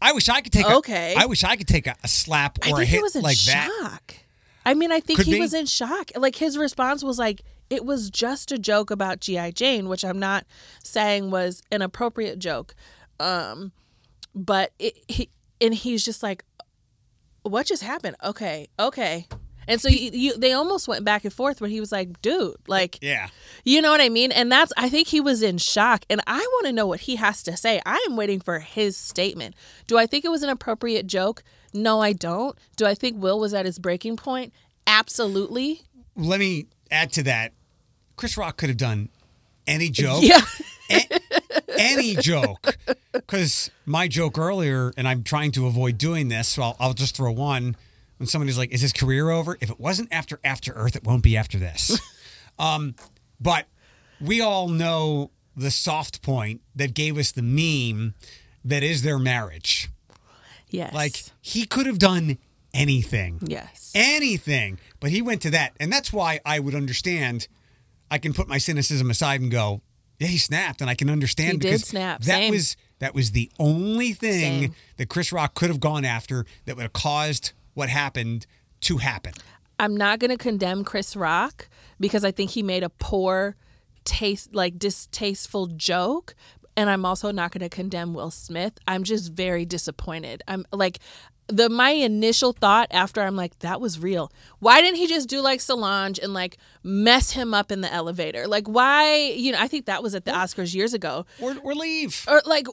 I wish I could take. Okay. A, I wish I could take a, a slap I or a hit he was in like shock. that. I mean, I think Could he be. was in shock. Like his response was like, "It was just a joke about GI Jane," which I'm not saying was an appropriate joke, um, but it, he and he's just like, "What just happened?" Okay, okay. And so you, you, they almost went back and forth where he was like, "Dude, like, Yeah. you know what I mean?" And that's I think he was in shock, and I want to know what he has to say. I am waiting for his statement. Do I think it was an appropriate joke? No, I don't. Do I think Will was at his breaking point? Absolutely. Let me add to that. Chris Rock could have done any joke. Yeah. any joke. Because my joke earlier, and I'm trying to avoid doing this, so I'll, I'll just throw one. When somebody's like, "Is his career over?" If it wasn't after After Earth, it won't be after this. um, but we all know the soft point that gave us the meme that is their marriage. Yes. Like he could have done anything yes. anything. But he went to that. And that's why I would understand. I can put my cynicism aside and go, yeah, he snapped. And I can understand He did because snap. that Same. was that was the only thing Same. that Chris Rock could have gone after that would have caused what happened to happen. I'm not going to condemn Chris Rock because I think he made a poor taste like distasteful joke and I'm also not going to condemn Will Smith. I'm just very disappointed. I'm like the my initial thought after I'm like that was real. Why didn't he just do like Solange and like mess him up in the elevator? Like why, you know, I think that was at the Oscars years ago Or, or leave. or like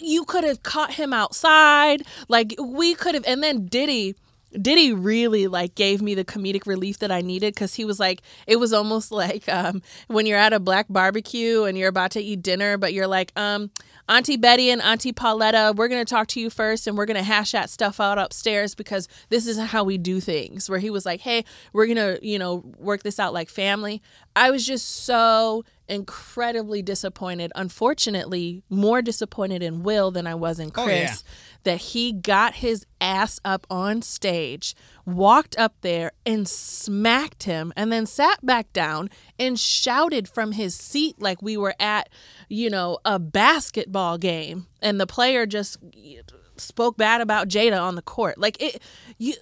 you could have caught him outside like we could have and then diddy diddy really like gave me the comedic relief that i needed because he was like it was almost like um, when you're at a black barbecue and you're about to eat dinner but you're like um auntie betty and auntie pauletta we're to talk to you first and we're to hash that stuff out upstairs because this isn't how we do things. Where he was like hey we're to you know work this out like family. I was just so incredibly disappointed. Unfortunately, more disappointed in Will than I was in Chris Oh, yeah. that he got his ass up on stage, walked up there and smacked him, and then sat back down and shouted from his seat like we were at, you know, a basketball game. And the player just spoke bad about Jada on the court. Like it you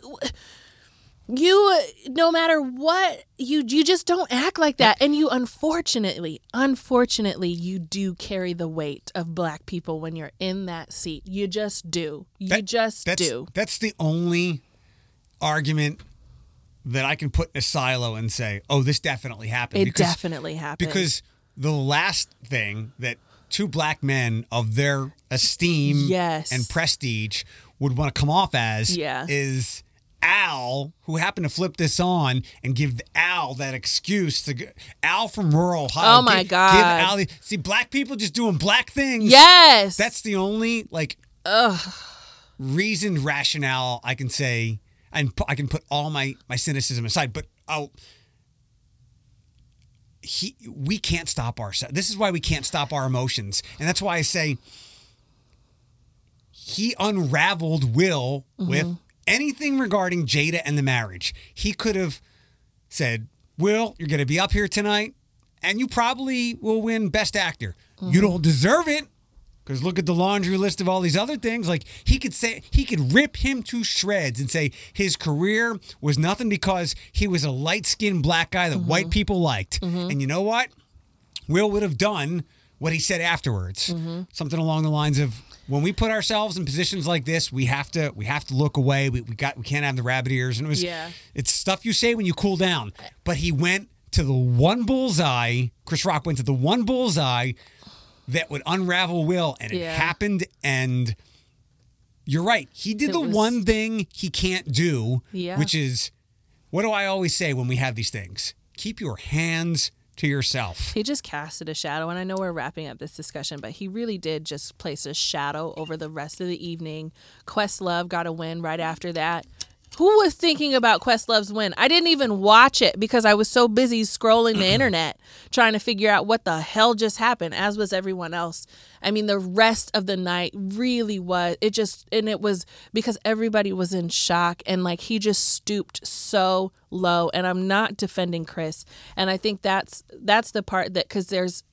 you no matter what you you just don't act like that and you unfortunately unfortunately you do carry the weight of black people when you're in that seat you just do you That- just that's, do That's the only argument that I can put in a silo and say, oh, this definitely happened. it because, definitely happened Because the last thing that two black men of their esteem Yes. and prestige would want to come off as Yeah. is Al, who happened to flip this on and give Al that excuse to Al from rural Ohio. Oh, my give, God. Give Al the, see black people just doing black things. yes That's the only like reasoned rationale I can say, and I can put all my my cynicism aside. But I'll. He, we can't stop ourselves. This is why we can't stop our emotions, and that's why I say he unraveled Will mm-hmm. with anything regarding Jada and the marriage. He could have said, "Will, you're going to be up here tonight, and you probably will win Best Actor. You mm-hmm. don't deserve it." Because look at the laundry list of all these other things. Like he could say, he could rip him to shreds and say his career was nothing because he was a light skinned black guy that white mm-hmm. people liked. Mm-hmm. And you know what? Will would have done what he said afterwards. Something along the lines of when we put ourselves in positions like this, we have to we have to look away. We, we got we can't have the rabbit ears. And it was Yeah. it's stuff you say when you cool down. But he went to the one bullseye. Chris Rock went to the one bullseye that would unravel Will, and it Yeah. happened. And you're right. He did It the was- one thing he can't do, Yeah. which is what do I always say when we have these things? Keep your hands to yourself. He just casted a shadow, and I know we're wrapping up this discussion, but he really did just place a shadow over the rest of the evening. Questlove got a win right after that. Who was thinking about Questlove's win? I didn't even watch it because I was so busy scrolling the internet trying to figure out what the hell just happened, as was everyone else. I mean, the rest of the night really was, it just, and it was because everybody was in shock and like he just stooped so low. And I'm not defending Chris. And I think that's, that's the part that, because there's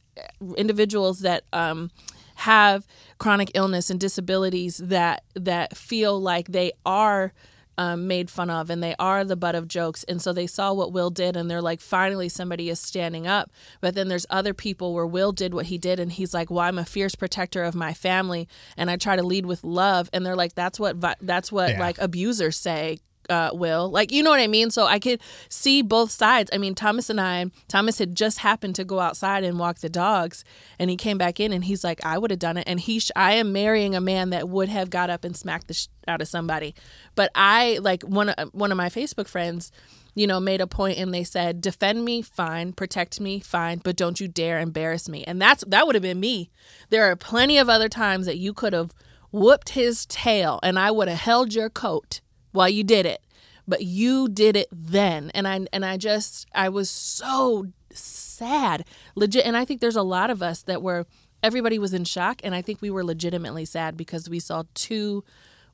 individuals that, um, have chronic illness and disabilities that that feel like they are um, made fun of and they are the butt of jokes. And so they saw what Will did and they're like, finally, somebody is standing up. But then there's other people where Will did what he did and he's like, well, I'm a fierce protector of my family and I try to lead with love. And they're like, that's what, that's what Yeah. like abusers say. Uh, will like you know what I mean. So I could see both sides. I mean, Thomas and I, Thomas had just happened to go outside and walk the dogs, and he came back in and he's like, I would have done it. And he, sh- I am marrying a man that would have got up and smacked the sh- out of somebody. But I like one of one of my Facebook friends, you know, made a point and they said, defend me, fine, protect me, fine, but don't you dare embarrass me. And that's that would have been me. There are plenty of other times that you could have whooped his tail and I would have held your coat while you did it. But you did it then. And I and I just I was so sad. Legit and I think there's a lot of us that were everybody was in shock and I think we were legitimately sad because we saw two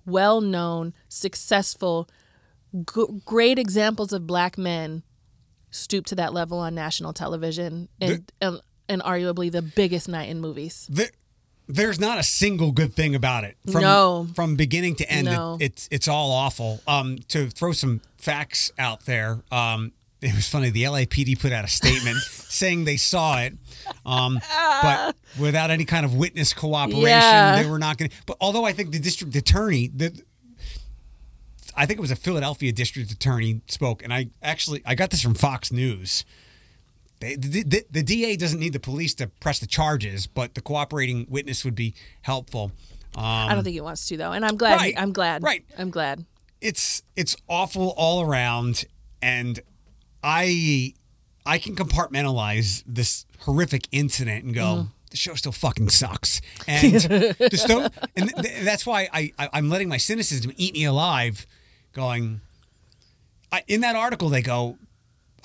well-known, successful, g- great examples of black men stoop to that level on national television and, and and arguably the biggest night in movies. There, there's not a single good thing about it. From, No. From beginning to end, No. it, it's it's all awful. Um, to throw some facts out there, um, it was funny. The LAPD put out a statement saying they saw it, um, but without any kind of witness cooperation, Yeah. they were not going. to But although I think the district attorney, the I think it was a Philadelphia district attorney spoke, and I actually I got this from Fox News. They, the, the, the DA doesn't need the police to press the charges, but the cooperating witness would be helpful. Um, I don't think he wants to though, and I'm glad. Right. I'm glad. Right. I'm glad. it's it's awful all around, and I I can compartmentalize this horrific incident and go. Mm-hmm. The show still fucking sucks, and sto- and th- th- that's why I, I I'm letting my cynicism eat me alive. Going, I, in that article they go,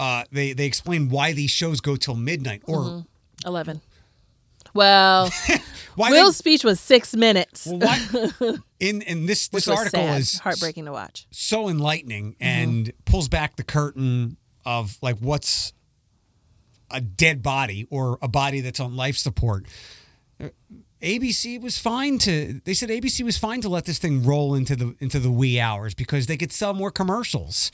uh, they they explain why these shows go till midnight, or Mm-hmm. Eleven. Well, Will's they, speech was six minutes. well, why, in in this this article sad. is heartbreaking to watch. so enlightening Mm-hmm. and pulls back the curtain of like what's a dead body or a body that's on life support. ABC was fine to they said ABC was fine to let this thing roll into the into the wee hours because they could sell more commercials.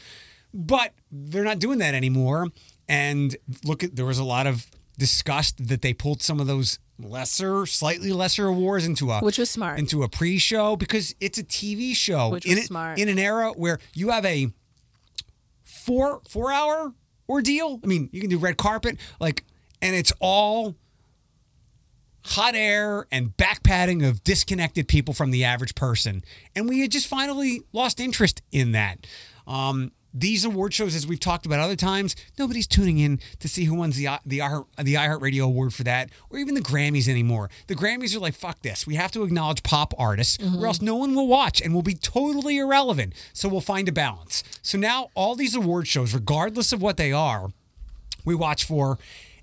But they're not doing that anymore and look at there was a lot of disgust that they pulled some of those lesser slightly lesser awards into a Which was smart. into a pre-show because it's a TV show Which in was it- smart. in an era where you have a four four hour ordeal. I mean, you can do red carpet, like, and it's all hot air and back patting of disconnected people from the average person. And we had just finally lost interest in that. Um, these award shows, as we've talked about other times, nobody's tuning in to see who wins the the iHeart, the iHeartRadio award for that, or even the Grammys anymore. The Grammys are like, fuck this. We have to acknowledge pop artists, or else no one will watch and will be totally irrelevant. So we'll find a balance. So now all these award shows, regardless of what they are, we watch for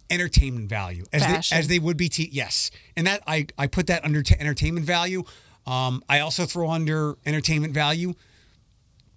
entertainment value as Fashion. they, as they would be. T- yes, and that I I put that under t- entertainment value. Um, I also throw under entertainment value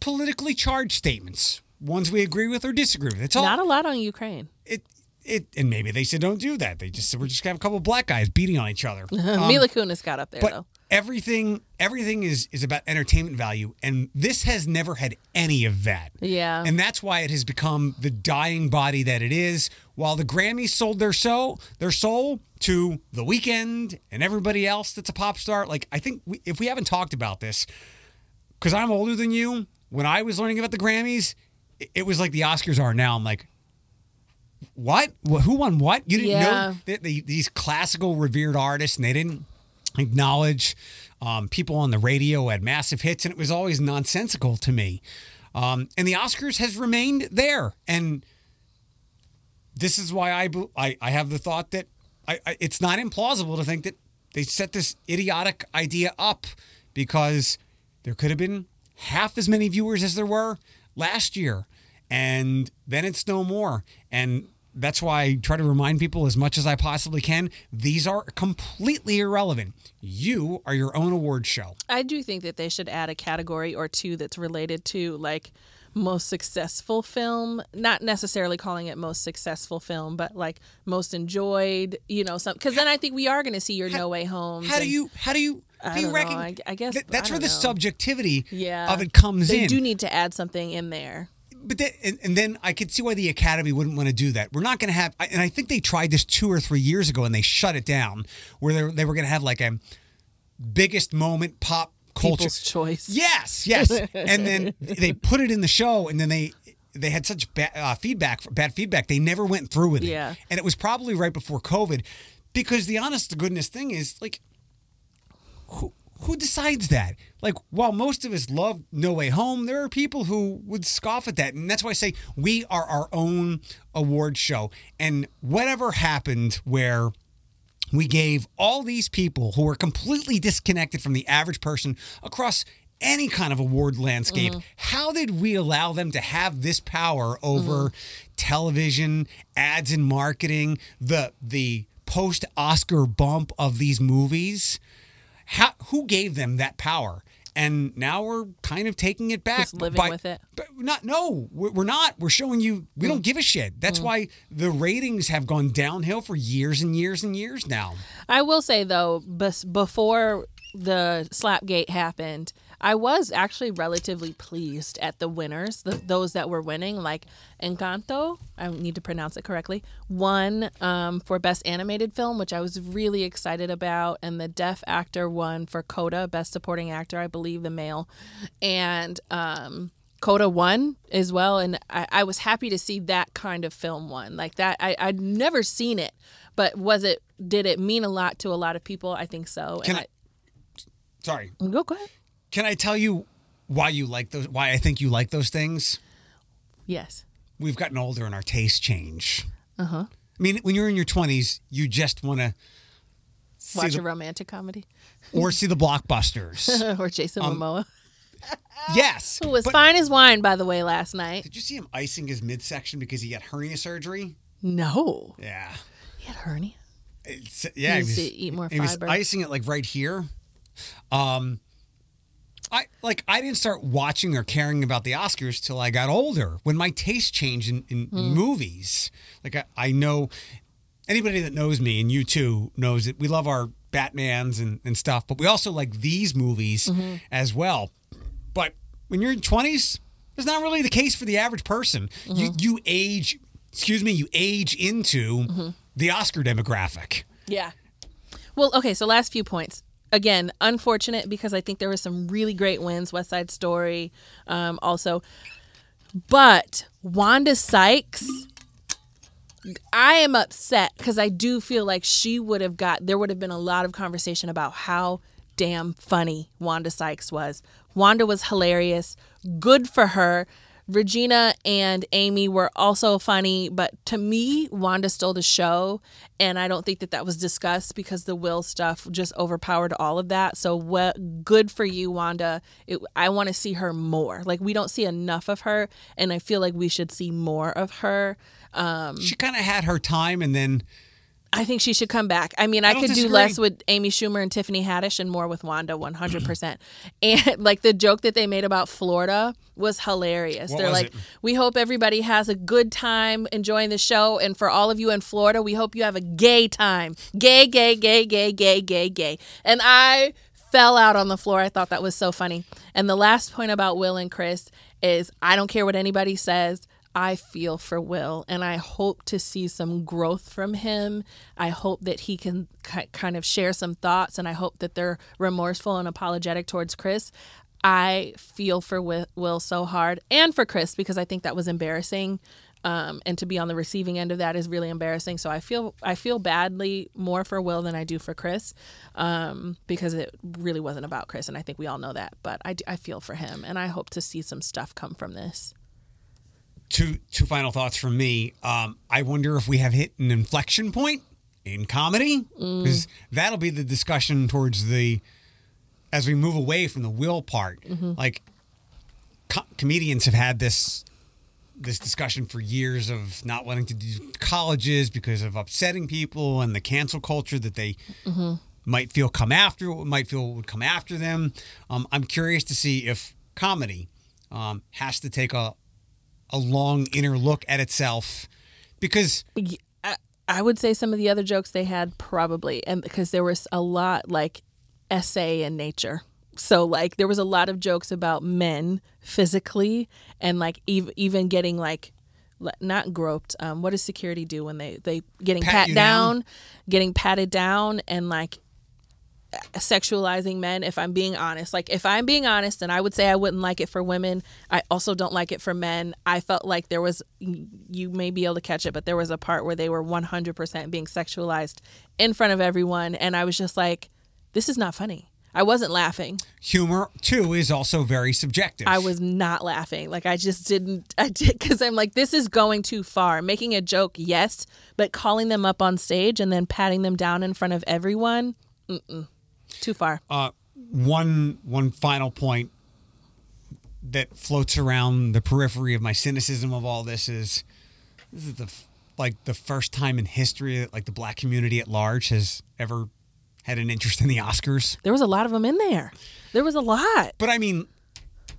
politically charged statements, ones we agree with or disagree with. It's all Not a lot on Ukraine. it. It and maybe they said don't do that. They just said we're just gonna have a couple of black guys beating on each other. Um, Mila Kunis got up there but though. everything everything is is about entertainment value, and this has never had any of that. Yeah. And that's why it has become the dying body that it is. While the Grammys sold their soul, their soul to The Weeknd and everybody else that's a pop star. Like I think we, if we haven't talked about this, because I'm older than you, when I was learning about the Grammys, it, was like the Oscars are now. I'm like, what? Wh- Who won what? You didn't Yeah. know that the, these classical revered artists, and they didn't acknowledge um, people on the radio had massive hits, and it was always nonsensical to me. Um, and the Oscars has remained there, and this is why I I, I have the thought that I, I it's not implausible to think that they set this idiotic idea up because there could have been half as many viewers as there were last year. And then it's no more. And that's why I try to remind people as much as I possibly can these are completely irrelevant. You are your own award show. I do think that they should add a category or two that's related to like most successful film, not necessarily calling it most successful film, but like most enjoyed, you know, some because then I think we are going to see your No Way Home. How do you how do you I do you reckon. I, I guess Th- that's I where the know. subjectivity yeah. of it comes they in. They do need to add something in there. but then, and, and then I could see why the Academy wouldn't want to do that. We're not going to have, and I think they tried this two or three years ago and they shut it down, where they, they were going to have like a biggest moment pop culture. People's choice. Yes, yes. and then they put it in the show, and then they they had such bad uh, feedback, bad feedback. They never went through with it. Yeah. and it was probably right before COVID, because the honest to goodness thing is like, who who decides that? Like, while most of us love No Way Home, there are people who would scoff at that, and that's why I say we are our own award show. And whatever happened, where we gave all these people who were completely disconnected from the average person across any kind of award landscape mm-hmm. how did we allow them to have this power over mm-hmm. television ads and marketing the the post oscar bump of these movies how who gave them that power? And now we're kind of taking it back Just living by- with it. but not no we're not. We're showing you we Mm. don't give a shit. That's why the ratings have gone downhill for years and years and years now. I will say though, before the Slapgate happened, I was actually relatively pleased at the winners, the, those that were winning. Like Encanto, I need to pronounce it correctly, won um, for Best Animated Film, which I was really excited about, and the deaf actor won for Coda, Best Supporting Actor, I believe, the male, and. Um, Coda won as well, and I, I was happy to see that kind of film won like that. I, I'd never seen it, but was it? Did it mean a lot to a lot of people? I think so. Can and sorry I, go go ahead. Can i tell you why you like those why i think you like those things Yes. we've gotten older and our tastes change uh-huh i mean when you're in your 20s you just want to Watch the, a romantic comedy or see the blockbusters or Jason Um, Momoa, yes who was but fine as wine, by the way, last night. did you see him icing his midsection because he had hernia surgery No, yeah he had hernia. It's, yeah, Needs he was, to eat more he was fiber. icing it like right here. Um, I like I didn't start watching or caring about the Oscars till I got older. When my taste changed in, in Hmm. movies, like I, I know anybody that knows me and you too knows that we love our Batmans and, and stuff, but we also like these movies Mm-hmm. as well. But when you're in twenties, it's not really the case for the average person. You Mm-hmm. you age, excuse me, you age into Mm-hmm. the Oscar demographic. Yeah. Well, okay, so last few points. Again, unfortunate because I think there were some really great wins. West Side Story, um, also. But Wanda Sykes, I am upset because I do feel like she would have got, there would have been a lot of conversation about how damn funny Wanda Sykes was. Wanda was hilarious. Good for her. Regina and Amy were also funny, but to me, Wanda stole the show, and I don't think that that was discussed because the Will stuff just overpowered all of that. So, what good for you, Wanda? It, I want to see her more. Like we don't see enough of her, and I feel like we should see more of her. Um, she kind of had her time and then I think she should come back. I mean, I, don't could do less with Amy Schumer and Tiffany Haddish and more with Wanda 100%. and like the joke that they made about Florida was hilarious. What They're was like, it? "We hope everybody has a good time enjoying the show and for all of you in Florida, we hope you have a gay time. Gay, gay, gay, gay, gay, gay, gay." And I fell out on the floor. I thought that was so funny. And the last point about Will and Chris is I don't care what anybody says. I feel for Will and I hope to see some growth from him. I hope that he can ki- kind of share some thoughts and I hope that they're remorseful and apologetic towards Chris. I feel for Will so hard and for Chris because I think that was embarrassing. Um, and to be on the receiving end of that is really embarrassing. So I feel I feel badly more for Will than I do for Chris um, because it really wasn't about Chris, and I think we all know that. But I feel for him, and I hope to see some stuff come from this. Two two final thoughts from me. Um, I wonder if we have hit an inflection point in comedy because that'll be the discussion towards the as we move away from the will part. Like comedians have had this this discussion for years of not wanting to do colleges because of upsetting people and the cancel culture that they might feel come after might feel would come after them. Um, I'm curious to see if comedy um, has to take a a long inner look at itself because I would say some of the other jokes they had probably, and because there was a lot like essay in nature. So like there was a lot of jokes about men physically and like ev- even getting like not groped. Um, what does security do when they they getting Pat pat down, down? getting patted down, and like sexualizing men if i'm being honest. Like if i'm being honest and i would say i wouldn't like it for women i also don't like it for men. I felt like there was you may be able to catch it but there was a part where they were 100% being sexualized in front of everyone and i was just like this is not funny. I wasn't laughing. Humor too is also very subjective. i was not laughing. Like i just didn't i did because i'm like this is going too far. Making a joke yes but calling them up on stage and then patting them down in front of everyone mm-mm, too far uh, one one final point that floats around the periphery of my cynicism of all this is this is the like the first time in history that like the black community at large has ever had an interest in the Oscars. There was a lot of them in there. There was a lot. But I mean,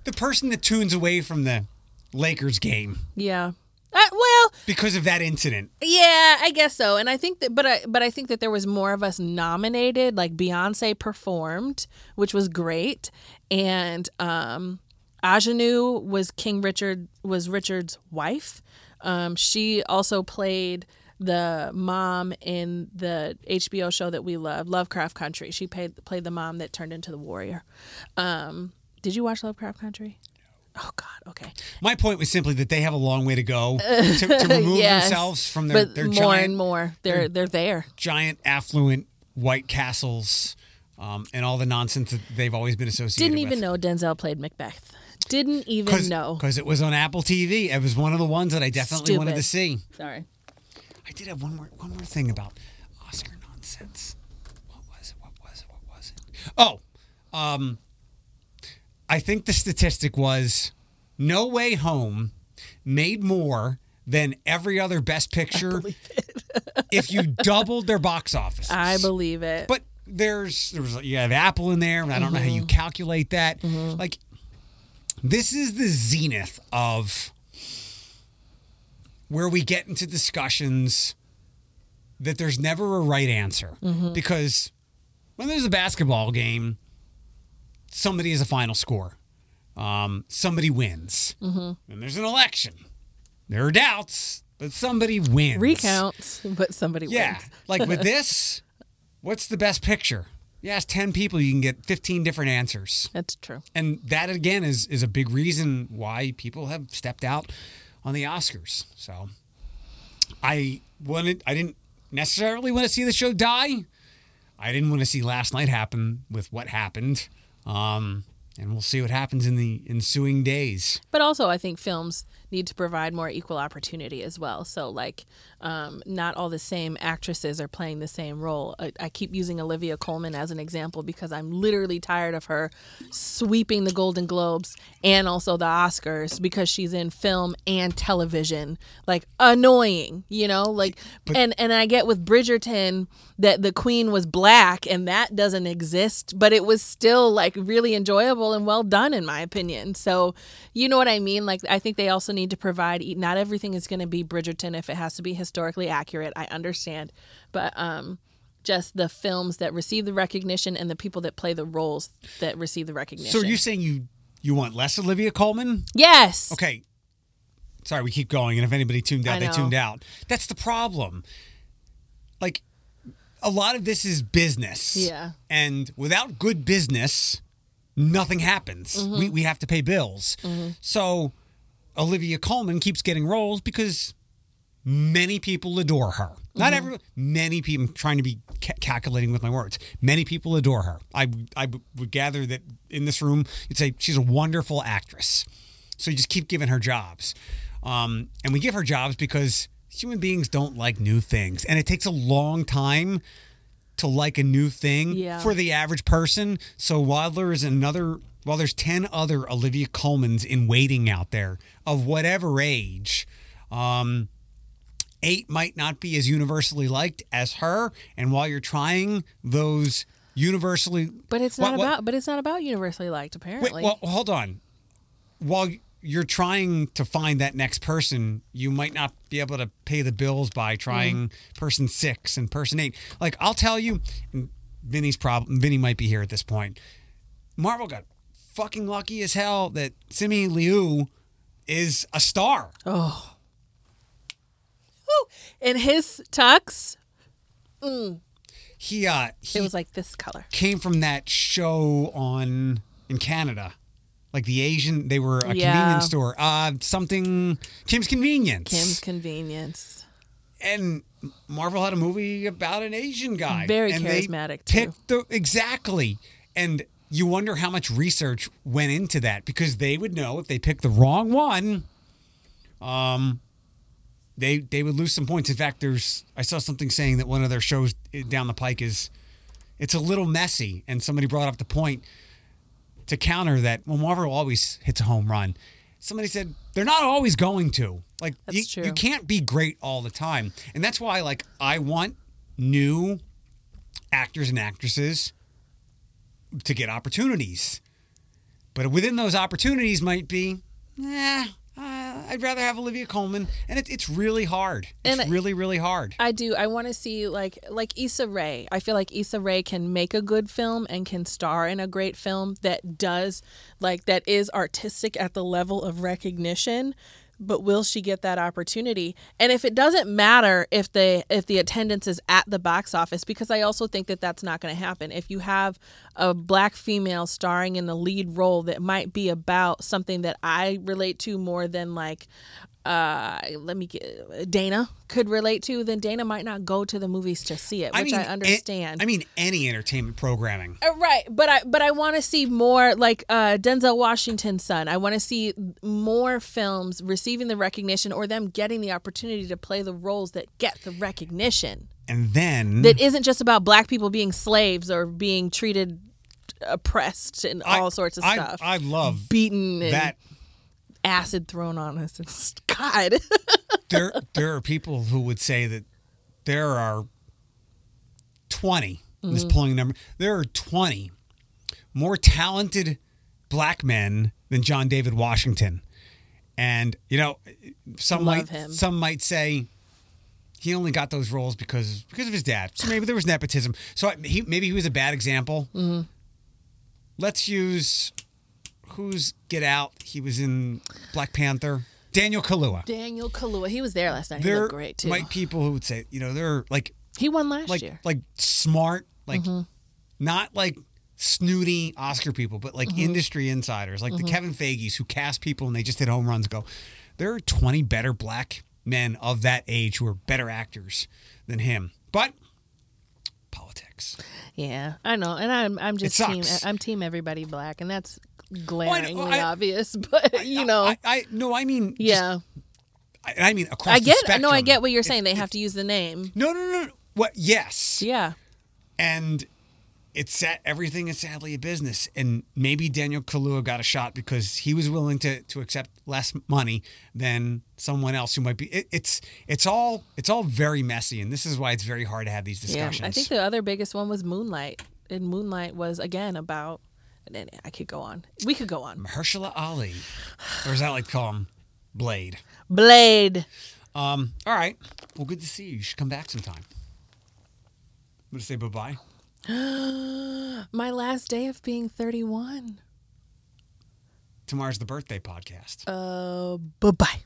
the person that tunes away from the Lakers game Yeah. Uh, well, because of that incident. yeah, I guess so. And I think that, but I, but I think that there was more of us nominated. Like Beyonce performed, which was great, and um, Aunjanue was King Richard was Richard's wife. Um, she also played the mom in the HBO show that we love, Lovecraft Country. She played played the mom that turned into the warrior. Um, did you watch Lovecraft Country? Oh God. Okay. My point was simply that they have a long way to go to, to remove Yes. themselves from their, but their more giant and more, they're they're there. giant affluent white castles um, and all the nonsense that they've always been associated with. Didn't even with. know Denzel played Macbeth. Didn't even know. because it was on Apple TV. It was one of the ones that I definitely wanted to see. Sorry. I did have one more one more thing about Oscar nonsense. What was it? What was it? What was it? Oh, um, I think the statistic was No Way Home made more than every other Best Picture if you doubled their box office. I believe it. But there's there was you have Apple in there, and I don't know how you mm-hmm. calculate that. Mm-hmm. Like this is the zenith of where we get into discussions that there's never a right answer mm-hmm. because when there's a basketball game, somebody is a final score. Um, somebody wins. and there's an election, there are doubts, but somebody wins. Recounts, but somebody Yeah. wins. Yeah. like with this, what's the best picture? You ask 10 people, you can get 15 different answers. That's true. And that again is is a big reason why people have stepped out on the Oscars. So I wanted I didn't necessarily want to see the show die. I didn't want to see last night happen with what happened. Um and we'll see what happens in the ensuing days. But also, I think films need to provide more equal opportunity as well. So, like, um, not all the same actresses are playing the same role. I, I keep using Olivia Colman as an example because I'm literally tired of her sweeping the Golden Globes and also the Oscars because she's in film and television. Like, annoying, you know? Like, and, and I get with Bridgerton that the queen was black and that doesn't exist, but it was still like really enjoyable and well done in my opinion. So, you know what I mean? Like I think they also need to provide not everything is going to be Bridgerton if it has to be historically accurate. I understand. But um just the films that receive the recognition and the people that play the roles that receive the recognition. So are you saying you you want less Olivia Colman? Yes. Okay. Sorry, we keep going, and if anybody tuned out, they tuned out. That's the problem. Like, a lot of this is business. Yeah. And without good business, nothing happens. Mm-hmm. We, we have to pay bills. So, Olivia Colman keeps getting roles because many people adore her. Not Mm-hmm. everyone, many people, I'm trying to be ca- calculating with my words. Many people adore her. I, I would gather that in this room, you'd say she's a wonderful actress. So you just keep giving her jobs. Um, and we give her jobs because human beings don't like new things. And it takes a long time to like a new thing Yeah. for the average person. So Wadler is another while there's 10 other Olivia Colmans in waiting out there of whatever age, um, eight might not be as universally liked as her. And while you're trying those universally. But it's not what- about. But it's not about universally liked. Apparently, Wait, well, hold on. While you're trying to find that next person, you might not be able to pay the bills by trying mm-hmm. person six and person eight. Like I'll tell you, and Vinny's problem. Vinny might be here at this point. Marvel got fucking lucky as hell that Simu Liu is a star. oh. In his tux, He uh he it was like this color. came from that show on in Canada. Like the Asian, they were a Yeah. convenience store. Uh, something Kim's Convenience. Kim's Convenience. and Marvel had a movie about an Asian guy. Very and they charismatic, too. Picked the exactly, and you wonder how much research went into that because they would know if they picked the wrong one, um, they they would lose some points. In fact, there's I saw something saying that one of their shows down the pike is it's a little messy, and somebody brought up the point to counter that. Well, Marvel always hits a home run. Somebody said they're not always going to. Like you, you can't be great all the time, and that's why like I want new actors and actresses to get opportunities. But within those opportunities might be, eh, I'd rather have Olivia Colman, and it, it's really hard. It's And really, really hard. I do. I want to see like like Issa Rae. I feel like Issa Rae can make a good film and can star in a great film that does like that is artistic at the level of recognition. But will she get that opportunity? And if it doesn't matter if the if the attendance is at the box office, because I also think that that's not going to happen. If you have a black female starring in the lead role that might be about something that I relate to more than like uh let me get Dana could relate to, then Dana might not go to the movies to see it, which I understand. I mean, any entertainment programming. Uh, right, but I but I want to see more like uh, Denzel Washington's son. I want to see more films receiving the recognition or them getting the opportunity to play the roles that get the recognition. And then That isn't just about black people being slaves or being treated oppressed and I- all sorts of I, stuff. I love beaten that acid thrown on us. It's, God. there there are people who would say that there are 20 I'm Mm-hmm. just pulling a number there are 20 more talented black men than John David Washington and you know some Love might him. some might say he only got those roles because because of his dad so maybe there was nepotism so I- he maybe he was a bad example Mm-hmm. let's use who's get out he was in Black Panther Daniel Kaluuya Daniel Kaluuya. He was there last night. He there looked great too. might people who would say, you know, they're like he won last like year. like smart, like Mm-hmm. not like snooty Oscar people, but like Mm-hmm. industry insiders, like the Kevin Feige's who cast people and they just hit home runs. Go, there are twenty better black men of that age who are better actors than him, but politics. Yeah, I know, and I'm I'm just team. I'm team everybody black, and that's glaringly oh, oh, I- obvious. But you know, I, I no, I mean, just- yeah, I, I mean across. I get. No, I get what you're saying. They it- have to use the name. No, no, no. no. What? Yes. Yeah, and it's sad, everything is sadly a business. And maybe Daniel Kaluuya got a shot because he was willing to to accept less money than someone else who might be. It, it's it's all it's all very messy, and this is why it's very hard to have these yeah. discussions. I think the other biggest one was Moonlight, and Moonlight was again about. I could go on. We could go on. Mahershala Ali, or is that like to call him Blade? Blade. Um. All right. Well, good to see you. You should come back sometime. I'm gonna say bye bye. My last day of being 31. Tomorrow's the birthday podcast. Uh, bye bye.